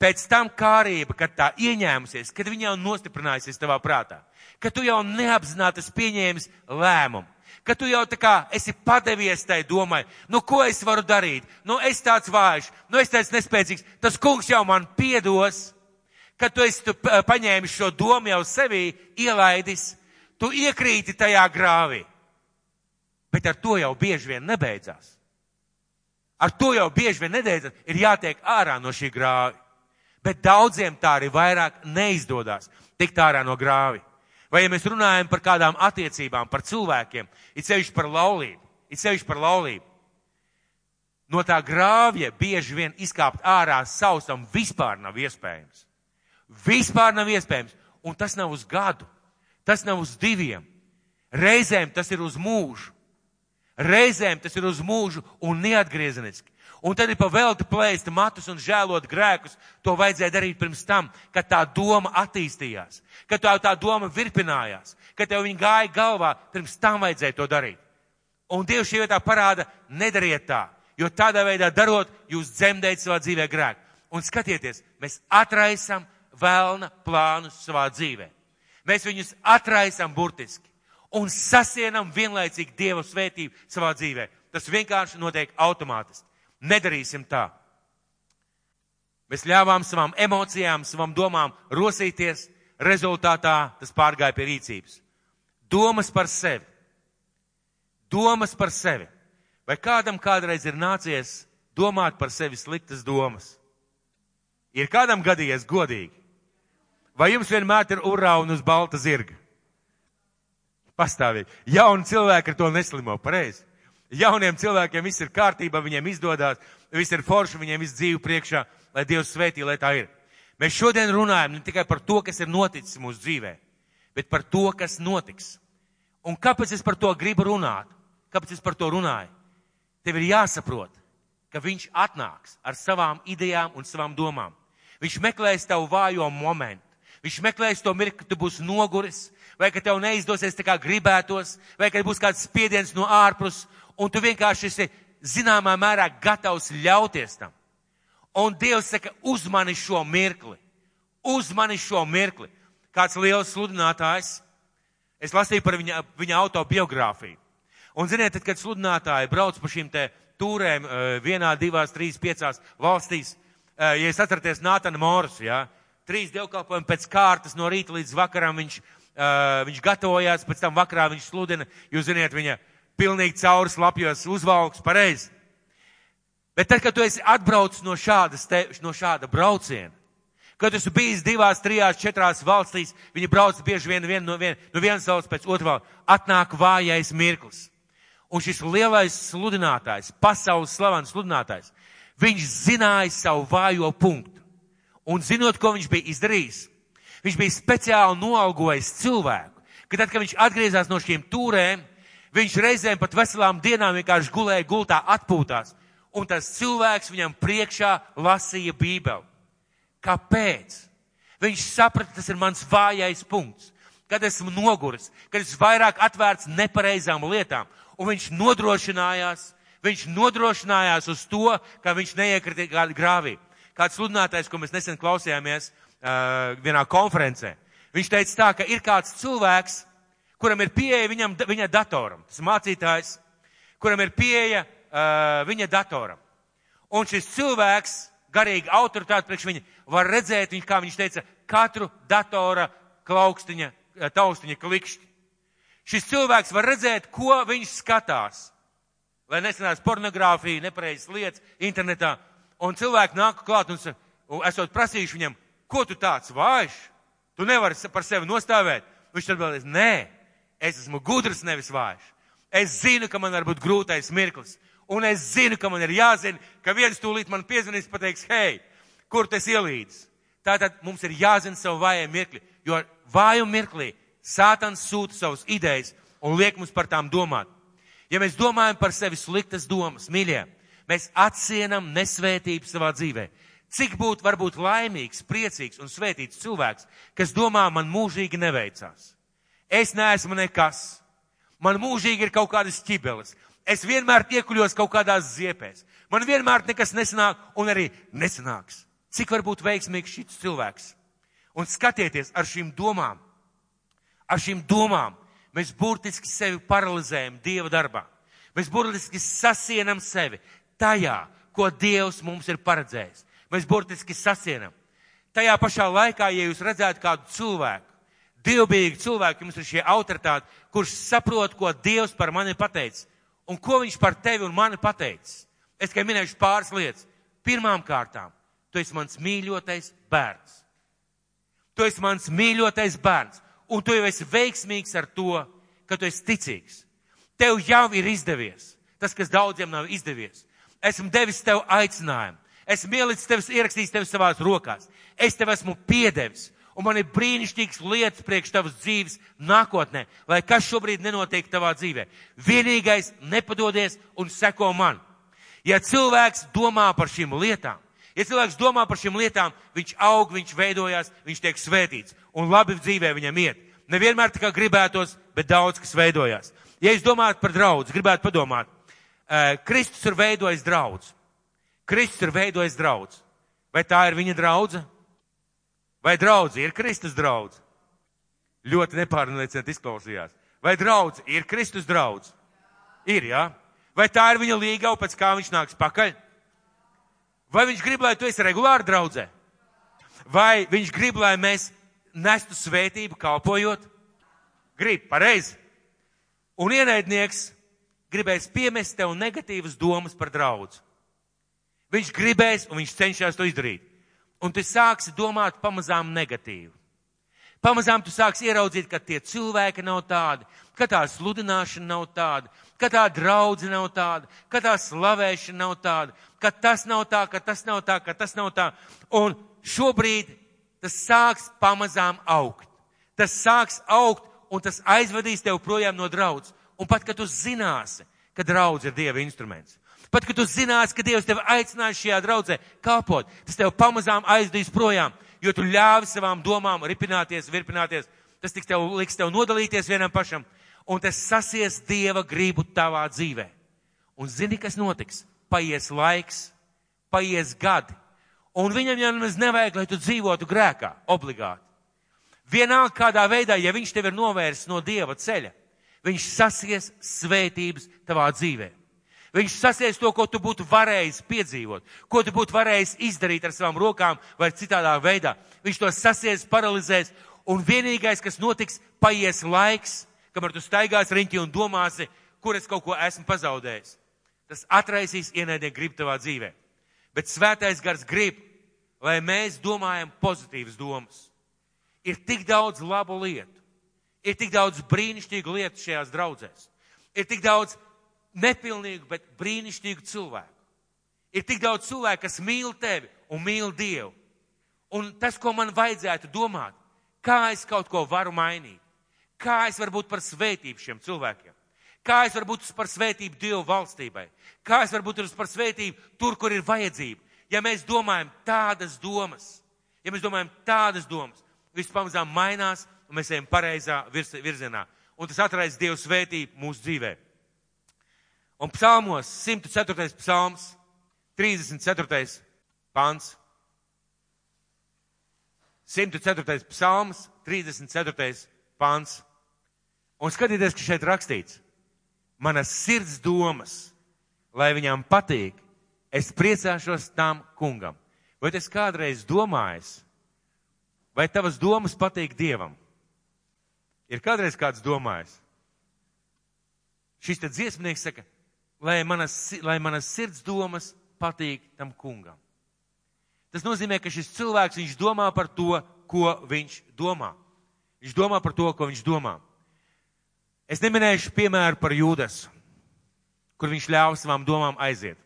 Pēc tam kārība, kad tā ieņēmusies, kad viņa jau nostiprinājusies tavā prātā, ka tu jau neapzināti pieņēmis lēmumu, ka tu jau tā kā esi padevies tai domai, nu ko es varu darīt, nu es tāds vājš, nu es tāds nespēcīgs, tas kungs jau man piedos, ka tu esi tu paņēmis šo domu jau sevī, ielaidis, tu iekrīti tajā grāvī. Bet ar to jau bieži vien nebeidzās. Ar to jau bieži vien nebeidzās, ir jātiek ārā no šī grāvi. Bet daudziem tā arī vairāk neizdodas tikt ārā no grāvi. Vai ja mēs runājam par kādām attiecībām, par cilvēkiem, it sevišķi par laulību, it sevišķi par laulību. No tā grāvja bieži vien izkāpt ārā sausam vispār nav iespējams. Vispār nav iespējams. Un tas nav uz gadu. Tas nav uz diviem. Reizēm tas ir uz mūžu. Reizēm tas ir uz mūžu un neatgriezeniski. Un tad ir pa velti plēst matus un žēlot grēkus. To vajadzēja darīt pirms tam, kad tā doma attīstījās, kad tā, tā doma virpinājās, kad tev viņa gāja galvā, pirms tam vajadzēja to darīt. Un Dievs šī vietā parāda, nedariet tā, jo tādā veidā darot, jūs dzemdējat savā dzīvē grēku. Un skatieties, mēs atraisam vēlna plānus savā dzīvē. Mēs viņus atraisam burtiski un sasienam vienlaicīgi Dieva svētību savā dzīvē. Tas vienkārši notiek automātiski. Nedarīsim tā. Mēs ļāvām savām emocijām, savām domām rosīties, rezultātā tas pārgāja pie rīcības. Domas par sevi. Domas par sevi. Vai kādam kādreiz ir nācies domāt par sevi sliktas domas? Ir kādam gadījies godīgi? Vai jums vienmēr ir urā un uz balta zirga? Pastāvīgi. Jauni cilvēki ar to neslimo, pareizi. Jauniem cilvēkiem viss ir kārtībā, viņiem izdodas, viss ir forši, viņiem viss dzīve priekšā, lai Dievs svētī, lai tā ir. Mēs šodien runājam ne tikai par to, kas ir noticis mūsu dzīvē, bet par to, kas notiks. Un kāpēc es par to gribu runāt? Kāpēc es par to runāju? Tev ir jāsaprot, ka viņš atnāks ar savām idejām un savām domām. Viņš meklēs tavu vājo momentu. Viņš meklēs to mirkli, ka tu būsi noguris, vai ka tev neizdosies tā kā gribētos, vai ka būs kāds spiediens no ārpus, un tu vienkārši esi zināmā mērā gatavs ļauties tam. Un Dievs saka, uzmani šo mirkli, uzmani šo mirkli. Kāds liels sludinātājs, es lasīju par viņa, viņa autobiogrāfiju. Un ziniet, tad, kad sludinātāji brauc pa šīm te tūrēm eh, vienā, divās, trīs, piecās valstīs, eh, ja es atcerieties Nātana Morus, jā, trīs dievkalpojumi pēc kārtas no rīta līdz vakaram viņš, uh, viņš gatavojās, pēc tam vakarā viņš sludina, jūs ziniet, viņa pilnīgi cauri slapjos uzvalks pareizi. Bet tad, kad tu esi atbraucis no, te, no šāda brauciena, kad esmu bijis divās, trijās, četrās valstīs, viņi brauc bieži vien, vien no, vien, no vienas valsts pēc otrā, atnāk vājais mirklis. Un šis lielais sludinātājs, pasaules slavens sludinātājs, viņš zināja savu vājo punktu. Un zinot, ko viņš bija izdarījis, viņš bija speciāli noalgojis cilvēku, ka tad, kad viņš atgriezās no šīm tūrēm, Viņš reizēm pat veselām dienām vienkārši gulēja gultā atpūtās. Un tas cilvēks viņam priekšā lasīja Bībeli. Kāpēc? Viņš saprata, tas ir mans vājais punkts. Kad esmu noguris, kad esmu vairāk atvērts nepareizām lietām. Un viņš nodrošinājās, viņš nodrošinājās uz to, ka viņš neiekrita grāvī. Kāds sludinātājs, ko mēs nesen klausījāmies uh, vienā konferencē, viņš teica tā, ka ir kāds cilvēks, kuram ir pieeja viņam, viņa datoram. Tas mācītājs, kuram ir pieeja uh, viņa datoram. Un šis cilvēks, garīgi autoritāte priekš viņa, var redzēt, viņš, kā viņš teica, katru datora klaukstiņa, taustiņa klikšķi. Šis cilvēks var redzēt, ko viņš skatās. Lai nesanās pornogrāfija, nepareizas lietas internetā. Un cilvēki nāk klāt un, esot prasījuši viņam, ko tu tāds vājš? Tu nevari par sevi nostāvēt. Viņš atbildēs, nē, Es esmu gudrs, nevis vājš. Es zinu, ka man var būt grūtais mirklis. Un es zinu, ka man ir jāzina, ka viens tūlīt man piezvanīs, pateiks, hei, kur tas ielīdz. Tātad mums ir jāzina savu vājai mirkli, jo vāju mirklī sātans sūta savus idejas un liek mums par tām domāt. Ja mēs domājam par sevi sliktas domas, mīļie, mēs atsienam nesvētību savā dzīvē. Cik būtu varbūt laimīgs, priecīgs un svētīts cilvēks, kas domā, man mūžīgi neveicās. Es neesmu nekas. Man mūžīgi ir kaut kādas ķibeles. Es vienmēr iekuļos kaut kādās ziepēs. Man vienmēr nekas nesanāk un arī nesanāks. Cik var būt veiksmīgs šis cilvēks? Un skatieties ar šīm domām. Ar šīm domām mēs burtiski sevi paralizējam Dieva darbā. Mēs burtiski sasienam sevi tajā, ko Dievs mums ir paredzējis. Mēs burtiski sasienam. Tajā pašā laikā, ja jūs redzētu kādu cilvēku, dievbijīgi cilvēki, jums ir šie autoritāti, kurš saprot, ko Dievs par mani pateicis un ko viņš par tevi un mani pateicis. Es tikai minēšu pāris lietas. Pirmām kārtām, tu esi mans mīļotais bērns. Tu esi mans mīļotais bērns, un tu jau esi veiksmīgs ar to, ka tu esi ticīgs. Tev jau ir izdevies tas, kas daudziem nav izdevies. Esmu devis tev aicinājumu. Esmu ielicis tevis, ierakstījis tevi savās rokās. Es tev esmu piedevis un man ir brīnišķīgs lietas priekš tavas dzīves nākotnē, lai kas šobrīd nenotiek tavā dzīvē. Vienīgais nepadodies un seko man. Ja cilvēks domā par šīm lietām, ja cilvēks domā par šīm lietām, viņš aug, viņš veidojās, viņš tiek svētīts un labi dzīvē viņam iet. Nevienmēr tā kā gribētos, bet daudz kas veidojās. Ja jūs domājat par draudz, gribētu padomāt, Kristus ir veidojis draudz. Kristus ir veidojis draudz. Vai tā ir viņa draudze? Vai draudze ir Kristus draudze? Ļoti nepārliecināti izklausījās. Vai draudze ir Kristus draudze? Ir, jā. Vai tā ir viņa līga, pēc kā viņš nāks pakaļ? Vai viņš grib, lai tu esi regulāri draudzē? Vai viņš grib, lai mēs nestu svētību kalpojot? Grib, pareizi. Un ienaidnieks gribēs piemest tev negatīvas domas par draudz. Viņš gribēs un viņš cenšas to izdarīt. Un tu sāksi domāt pamazām negatīvi. Pamazām tu sāksi ieraudzīt, ka tie cilvēki nav tādi, ka tā sludināšana nav tāda, ka tā draudze nav tāda, ka tā slavēšana nav tāda, ka tas nav tā, ka tas nav tā, ka tas nav tā. Un šobrīd tas sāks pamazām augt. Tas sāks augt un tas aizvedīs tev projām no draudzes. Un pat, kad tu zināsi, ka draudz ir Dieva instruments, pat, kad tu zināsi, ka Dievs tevi aicinās šajā draudzē kalpot, tas tev pamazām aizdīs projām, jo tu ļāvi savām domām ripināties, virpināties. Tas tiks tev, liks tev nodalīties vienam pašam un tas sasies Dieva gribu tavā dzīvē. Un zini, kas notiks? Paies laiks, paies gadi, un viņam jau nemaz nevajag, lai tu dzīvotu grēkā, obligāti. Vienalga kādā veidā, ja viņš tev ir novērsis no Dieva ceļa, viņš sasies svētības tavā dzīvē. Viņš sasies to, ko tu būtu varējis piedzīvot, ko tu būtu varējis izdarīt ar savām rokām vai citādā veidā. Viņš to sasies, paralizēs, un vienīgais, kas notiks, paies laiks, kamēr tu staigās riņķī un domāsi, kur es kaut ko esmu pazaudējis. Tas atraisīs ienaidnieku gribu tavā dzīvē. Bet svētais gars grib, lai mēs domājam pozitīvas domas. Ir tik daudz labu lietu, ir tik daudz brīnišķīgu lietu šajās draudzēs, ir tik daudz nepilnīgu, bet brīnišķīgu cilvēku. Ir tik daudz cilvēku, kas mīl tevi un mīl Dievu. Un tas, ko man vajadzētu domāt, kā es kaut ko varu mainīt, Kā es varu būt par svētību šiem cilvēkiem? Kā es varu būt par svētību Dievu valstībai? Kā es varu būt par svētību tur, kur ir vajadzība? Ja mēs domājam tādas domas, ja mēs domājam tādas domas, viss pamazām mainās un mēs ejam pareizā virzienā. Un tas atraisa Dievu svētību mūsu dzīvē. Un psalmos 104. psalms, 34. pants. 104. psalms, 34. pants. Un skatieties, ka šeit rakstīts, manas sirds domas, lai viņām patīk, es priecāšos tam kungam. Vai tas kādreiz domājis, vai tavas domas patīk Dievam? Ir kādreiz kāds domājis? Šis te dziesmnieks saka, lai manas, lai manas sirds domas patīk tam kungam. Tas nozīmē, ka šis cilvēks, viņš domā par to, ko viņš domā. Viņš domā par to, ko viņš domā. Es neminēšu piemēru par Jūdas, kur viņš ļāva savām domām aiziet.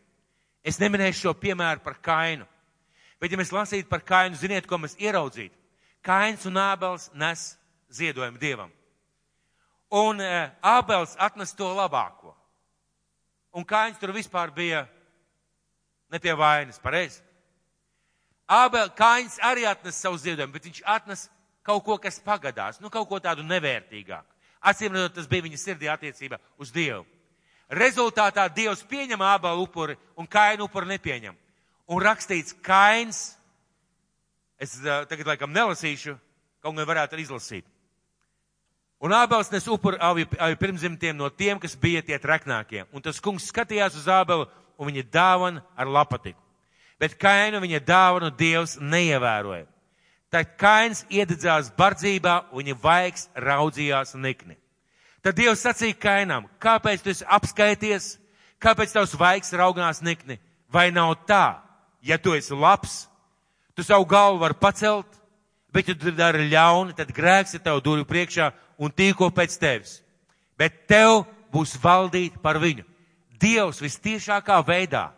Es neminēšu šo piemēru par Kainu. Bet, ja mēs lasītu par Kainu, ziniet, ko mēs ieraudzītu? Kains un Ābels nes ziedojumu Dievam. Un Ābels atnes to labāko. Un Kains tur vispār bija ne pie vainas, pareizi? Ābel, Kains arī atnes savu ziedojumu, bet viņš atnes kaut ko, kas pagadās, nu kaut ko tādu nevērtīgāku. Acīm redzot, tas bija viņa sirdī attiecība uz Dievu. Rezultātā Dievs pieņem abalu upuri un kainu upuri nepieņem. Un rakstīts kains, es tagad laikam nelasīšu, kaut gan varētu arī izlasīt. Un ābels nes upuri avju, avju pirmzimtiem no tiem, kas bija tie traknākie. Un tas kungs skatījās uz ābelu un viņa dāvana ar lapatiku. Bet kainu viņa dāvanu Dievs neievēroja. Tad kains iededzās bardzībā, un viņa vaigs raudzījās nikni. Tad Dievs sacīja kainam, kāpēc tu esi apskaities, kāpēc tavs vaigs raugās nikni? Vai nav tā, ja tu esi labs, tu savu galvu vari pacelt, bet ja tu dari ļauni, tad grēks ir tev durvju priekšā un tīko pēc tevis. Bet tev būs valdīt par viņu. Dievs vistiešākā veidā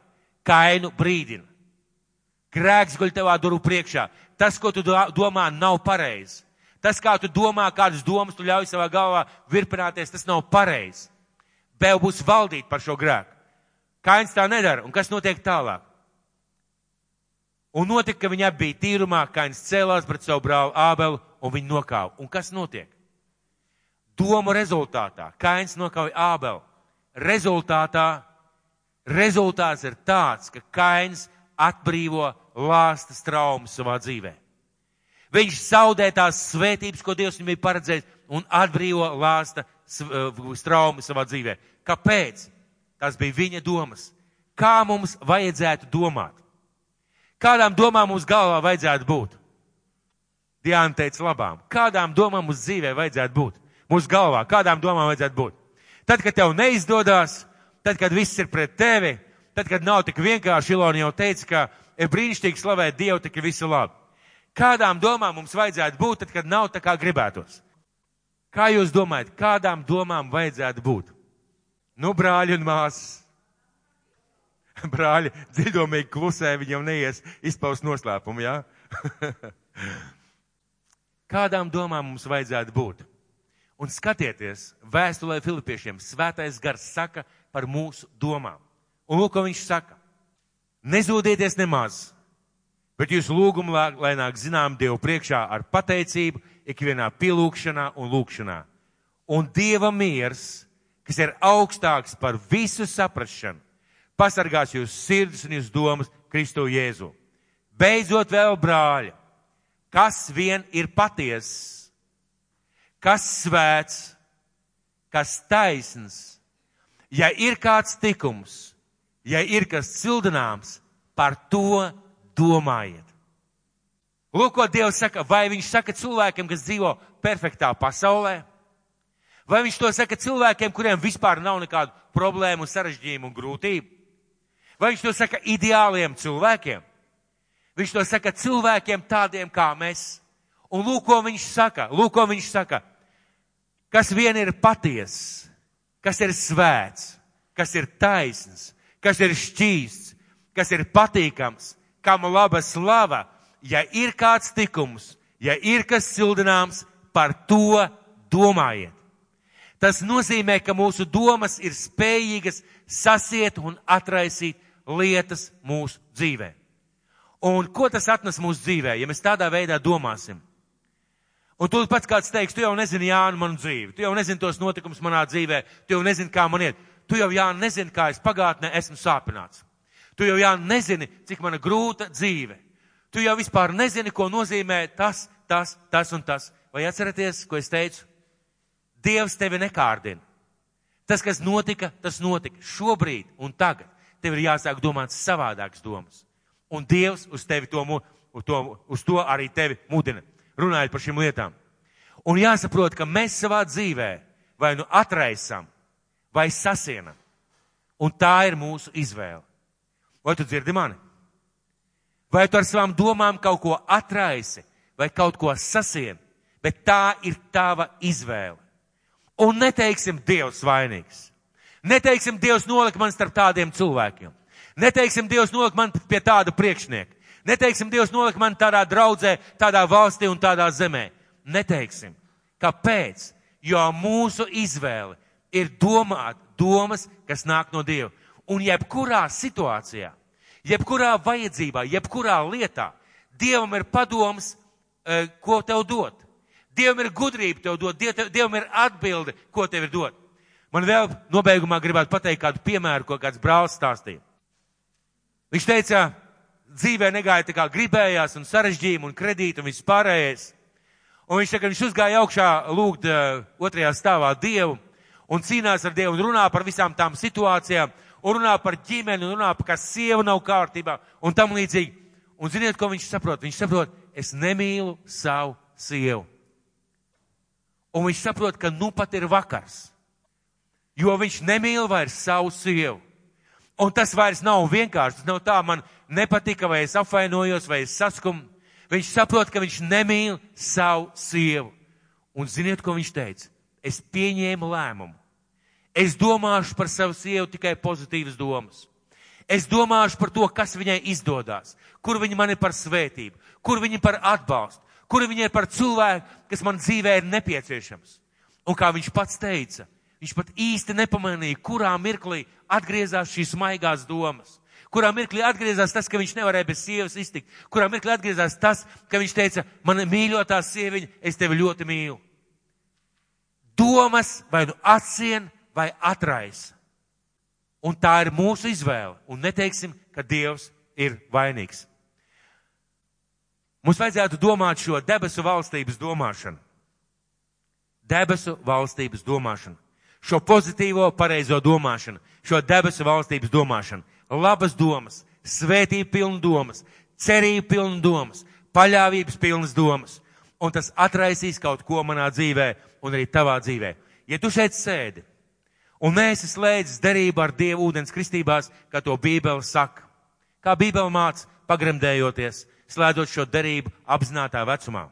kainu brīdina. Grēks guļ tevā durvju priekšā. Tas, ko tu domā, nav pareizi. Tas, kā tu domā, kādas domas tu ļauj savā galvā virpināties, tas nav pareizi. Vēl būs valdīt par šo grēku. Kains tā nedara. Un kas notiek tālāk? Un notika, ka viņa bija tīrumā, Kains cēlās pret savu brāli Ābelu un viņu nokāva. Un kas notiek? Domu rezultātā Kains nokauja Ābelu. Rezultātā, rezultāts ir tāds, ka Kains atbrīvo lāstas traumas savā dzīvē. Viņš zaudē tās svētības, ko Dievs viņam bija paredzējis, un atbrīvo lāsta traumu savā dzīvē. Kāpēc? Tas bija viņa domas. Kā mums vajadzētu domāt? Kādām domām mums galvā vajadzētu būt? Diana teica labām. Kādām domām mums dzīvē vajadzētu būt? Mūsu galvā, kādām domām vajadzētu būt? Tad, kad tev neizdodas, tad, kad viss ir pret tevi, tad, kad nav tik vienkārši, Ilona jau teica, ka ir brīnišķīgi slavēt Dievu, viss ir labi. Kādām domām mums vajadzētu būt, tad, kad nav tā kā gribētos? Kā jūs domājat, kādām domām vajadzētu būt? Nu, brāļi un māsas. Brāļi dziļumīgi klusē, viņam neies izpaust noslēpumu, jā? Kādām domām mums vajadzētu būt? Un skatieties, vēstulē Filipiešiem svētais gars saka par mūsu domām. Un lūk, ko viņš saka. Nezūdieties nemaz, bet jūs lūgumu lai nāk zinām Dievu priekšā ar pateicību, ikvienā pielūgšanā un lūgšanā. Un Dieva miers, kas ir augstāks par visu saprašanu, pasargās jūsu sirdis un jūsu domas Kristu Jēzu. Beidzot vēl brāļi, kas vien ir patiess, kas svēts, kas taisns, ja ir kāds tikums, ja ir kas cildināms, par to domājiet. Lūk, ko Dievs saka, vai viņš saka cilvēkiem, kas dzīvo perfektā pasaulē, vai viņš to saka cilvēkiem, kuriem vispār nav nekādu problēmu, sarežģījumu un grūtību, vai viņš to saka ideāliem cilvēkiem, Viņš to saka cilvēkiem tādiem kā mēs. Un lūk, ko viņš saka, lūk, ko viņš saka. Kas vien ir patiess, kas ir svēts, kas ir taisns, kas ir šķīsts, kas ir patīkams, kam laba slava, ja ir kāds tikums, ja ir kas sildināms, par to domājiet. Tas nozīmē, ka mūsu domas ir spējīgas sasiet un atraisīt lietas mūsu dzīvē. Un ko tas atnes mūsu dzīvē, ja mēs tādā veidā domāsim? Un tu pats kāds teiks, tu jau nezini Jānu manu dzīvi, tu jau nezini tos notikumus manā dzīvē, tu jau nezini, kā man iet. Tu jau Jāni nezini, kā es pagātnē esmu sāpināts. Tu jau Jāni nezini, cik mana grūta dzīve. Tu jau vispār nezini, ko nozīmē tas, tas, tas un tas. Vai atceraties, ko es teicu? Dievs tevi nekārdina. Tas, kas notika, tas notika šobrīd un tagad. Tev ir jāsāk domāt savādākas domas. Un Dievs uz tevi to, uz to, uz to arī tevi mudina, runājot par šīm lietām. Un jāsaprot, ka mēs savā dzīvē vai nu atraisam, vai sasienam. Un tā ir mūsu izvēle. Vai tu dzirdi mani? Vai tu ar savām domām kaut ko atraisi, vai kaut ko sasien, bet tā ir tava izvēle. Un neteiksim, Dievs vainīgs. Neteiksim, Dievs nolika man starp tādiem cilvēkiem. Neteiksim, Dievs noliek man pie tāda priekšnieka. Neteiksim, Dievs noliek man tādā draudzē, tādā valstī un tādā zemē. Neteiksim. Kāpēc? Jo mūsu izvēle ir domāt domas, kas nāk no Dieva. Un jebkurā situācijā, jebkurā vajadzībā, jebkurā lietā, Dievam ir padoms, e, ko tev dot. Dievam ir gudrība tev dot, Dievam ir atbilde, ko tev ir dot. Man vēl nobeigumā gribētu pateikt kādu piemēru, ko kāds brālis stāstīja. Viņš teica, dzīvē negāja tā kā gribējās un sarežģījumi un kredīti un viss pārējais. Un viņš saka, viņš uzgāja augšā lūgt uh, otrajā stāvā Dievu un cīnās ar Dievu un runā par visām tām situācijām un runā par ģimeni un runā par, ka sieva nav kārtībā un tam līdzīgi. Un ziniet, ko viņš saprot? Viņš saprot, es nemīlu savu sievu. Un viņš saprot, ka nu pat ir vakars, jo viņš nemīl vairs savu sievu. Un tas vairs nav vienkārši. Tas nav tā, man nepatika, vai es apvainojos, vai es saskumu. Viņš saprot, ka viņš nemīl savu sievu. Un ziniet, ko viņš teica? Es pieņēmu lēmumu. Es domāšu par savu sievu tikai pozitīvas domas. Es domāšu par to, kas viņai izdodas, kur viņa man ir par svētību, kur viņa par atbalstu, kur viņa ir par cilvēku, kas man dzīvē ir nepieciešams. Un kā viņš pats teica, Viņš pat īsti nepamanīja, kurā mirklī atgriezās šīs maigās domas. Kurā mirklī atgriezās tas, ka viņš nevarēja bez sievas iztikt. Kurā mirklī atgriezās tas, ka viņš teica, man mīļotā sieviņa, es tevi ļoti mīlu. Domas vai nu atsien vai atraisa. Un tā ir mūsu izvēle. Un neteiksim, ka Dievs ir vainīgs. Mums vajadzētu domāt šo debesu valstības domāšanu. Debesu valstības domāšanu. Šo pozitīvo, pareizo domāšanu. Šo debesu valstības domāšanu. Labas domas, svētību pilnu domas, cerību pilnu domas, paļāvības pilnas domas. Un tas atraisīs kaut ko manā dzīvē un arī tavā dzīvē. Ja tu šeit sēdi un neesi slēdzis derību ar Dievu ūdens kristībās, kā to Bībele saka, kā Bībele māca, pagremdējoties, slēdzot šo derību apzinātā vecumā.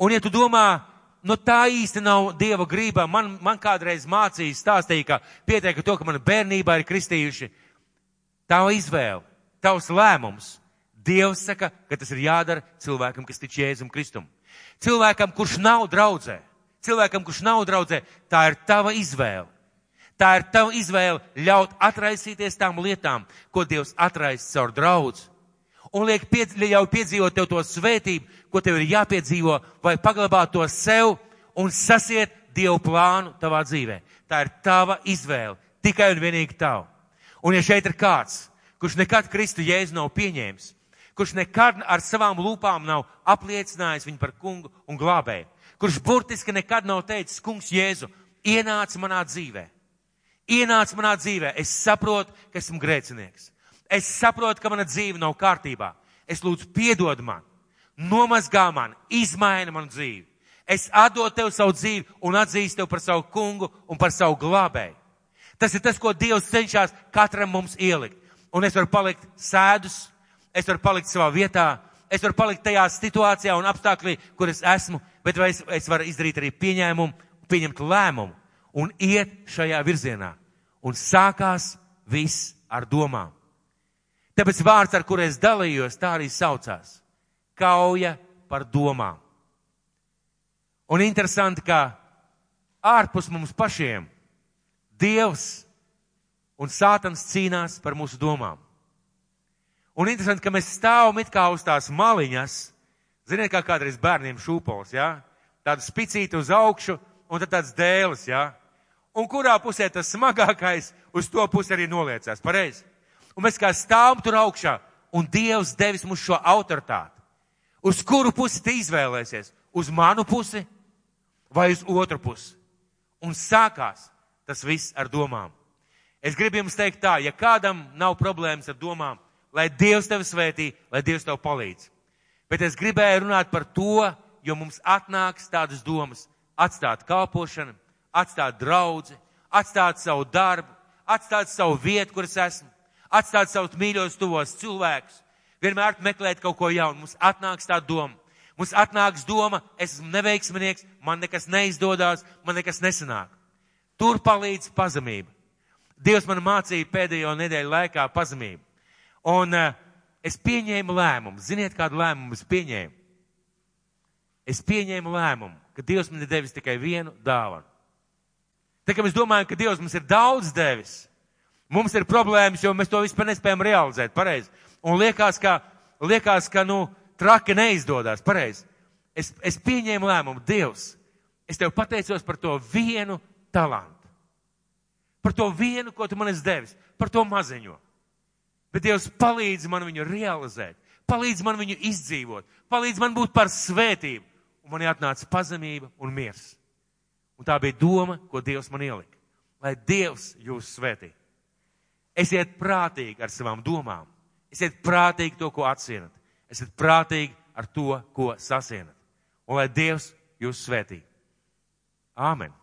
Un ja tu domā, nu tā īsti nav Dieva grība, man, man kādreiz mācīja, stāstīja, ka pietiek ar to, ka man bērnībā ir kristījuši, tava izvēle, tavs lēmums. Dievs saka, ka tas ir jādara cilvēkam, kas tic Jēzum Kristum. Cilvēkam, kurš nav draudzē, cilvēkam, kurš nav draudzē, tā ir tava izvēle. Tā ir tava izvēle ļaut atraisīties tām lietām, ko Dievs atraisa caur draudz. Un liek piedz, ļauj piedzīvot tev to svētību, ko tev ir jāpiedzīvo, vai paglabāt to sev un sasiet Dievu plānu tavā dzīvē. Tā ir tava izvēle, tikai un vienīgi tava. Un ja šeit ir kāds, kurš nekad Kristu Jēzu nav pieņēmis, kurš nekad ar savām lūpām nav apliecinājis viņu par kungu un glābēju, kurš burtiski nekad nav teicis, kungs Jēzu, ienāc manā dzīvē. Ienāc manā dzīvē, es saprotu, ka esmu grēcinieks. Es saprotu, ka mana dzīve nav kārtībā. Es lūdzu, piedod man, nomazgā man, izmaina manu dzīvi. Es atdodu tev savu dzīvi un atzīstu tev par savu kungu un par savu glābēju. Tas ir tas, ko Dievs cenšas katram mums ielikt. Un es varu palikt sēdus, es varu palikt savā vietā, es varu palikt tajā situācijā un apstākļī, kur es esmu, bet vai es, es varu izdarīt arī pieņēmumu, pieņemt lēmumu un iet šajā virzienā. Un sākās viss ar domām. Tāpēc vārds, ar kur es dalījos, tā arī saucās. Kauja par domām. Un interesanti, ka ārpus mums pašiem Dievs un Sātans cīnās par mūsu domām. Un interesanti, ka mēs stāvam it kā uz tās maliņas, ziniet, kā kādreiz bērniem šūpols, jā? Ja? Tāda spicīta uz augšu un tad tāds dēlis, jā? Ja? Un kurā pusē tas smagākais, uz to pusi arī noliecās, pareizi? Un mēs kā stāvam tur augšā, un Dievs devis mums šo autoritāti. Uz kuru pusi tu izvēlēsies? Uz manu pusi vai uz otru pusi? Un sākās tas viss ar domām. Es gribu jums teikt tā, ja kādam nav problēmas ar domām, lai Dievs tevi svētī, lai Dievs tev palīdz. Bet es gribēju runāt par to, jo mums atnāks tādas domas atstāt kalpošanu, atstāt draudzi, atstāt savu darbu, atstāt savu vietu, kur es esmu, atstāt savus mīļos tuvos cilvēkus, vienmēr meklēt kaut ko jaunu. Mums atnāks tā doma. Mums atnāks doma, es esmu neveiksminieks, man nekas neizdodas, man nekas nesanāk. Tur palīdz pazemība. Dievs man mācīja pēdējo nedēļu laikā pazemību. Un uh, es pieņēmu lēmumu. Ziniet, kādu lēmumu es pieņēmu? Es pieņēmu lēmumu, ka Dievs man ir devis tikai vienu dāvanu. Tā kā mēs domājam, ka Dievs mums ir daudz devis, mums ir problēmas, jo mēs to vispār nespējam realizēt, pareizi. Un liekas, ka, liekas, ka, nu, traki neizdodas, pareizi. Es, es pieņēmu lēmumu, Dievs, es tev pateicos par to vienu talantu. Par to vienu, ko tu man esi devis, par to maziņo. Bet Dievs palīdz man viņu realizēt, palīdz man viņu izdzīvot, palīdz man būt par svētību. Un man atnāca pazemība un miers. Un tā bija doma, ko Dievs man ielika. Lai Dievs jūs svētī. Esiet prātīgi ar savām domām. Esiet prātīgi to, ko atsienat. Esiet prātīgi ar to, ko sasienat. Un lai Dievs jūs svētī. Āmen.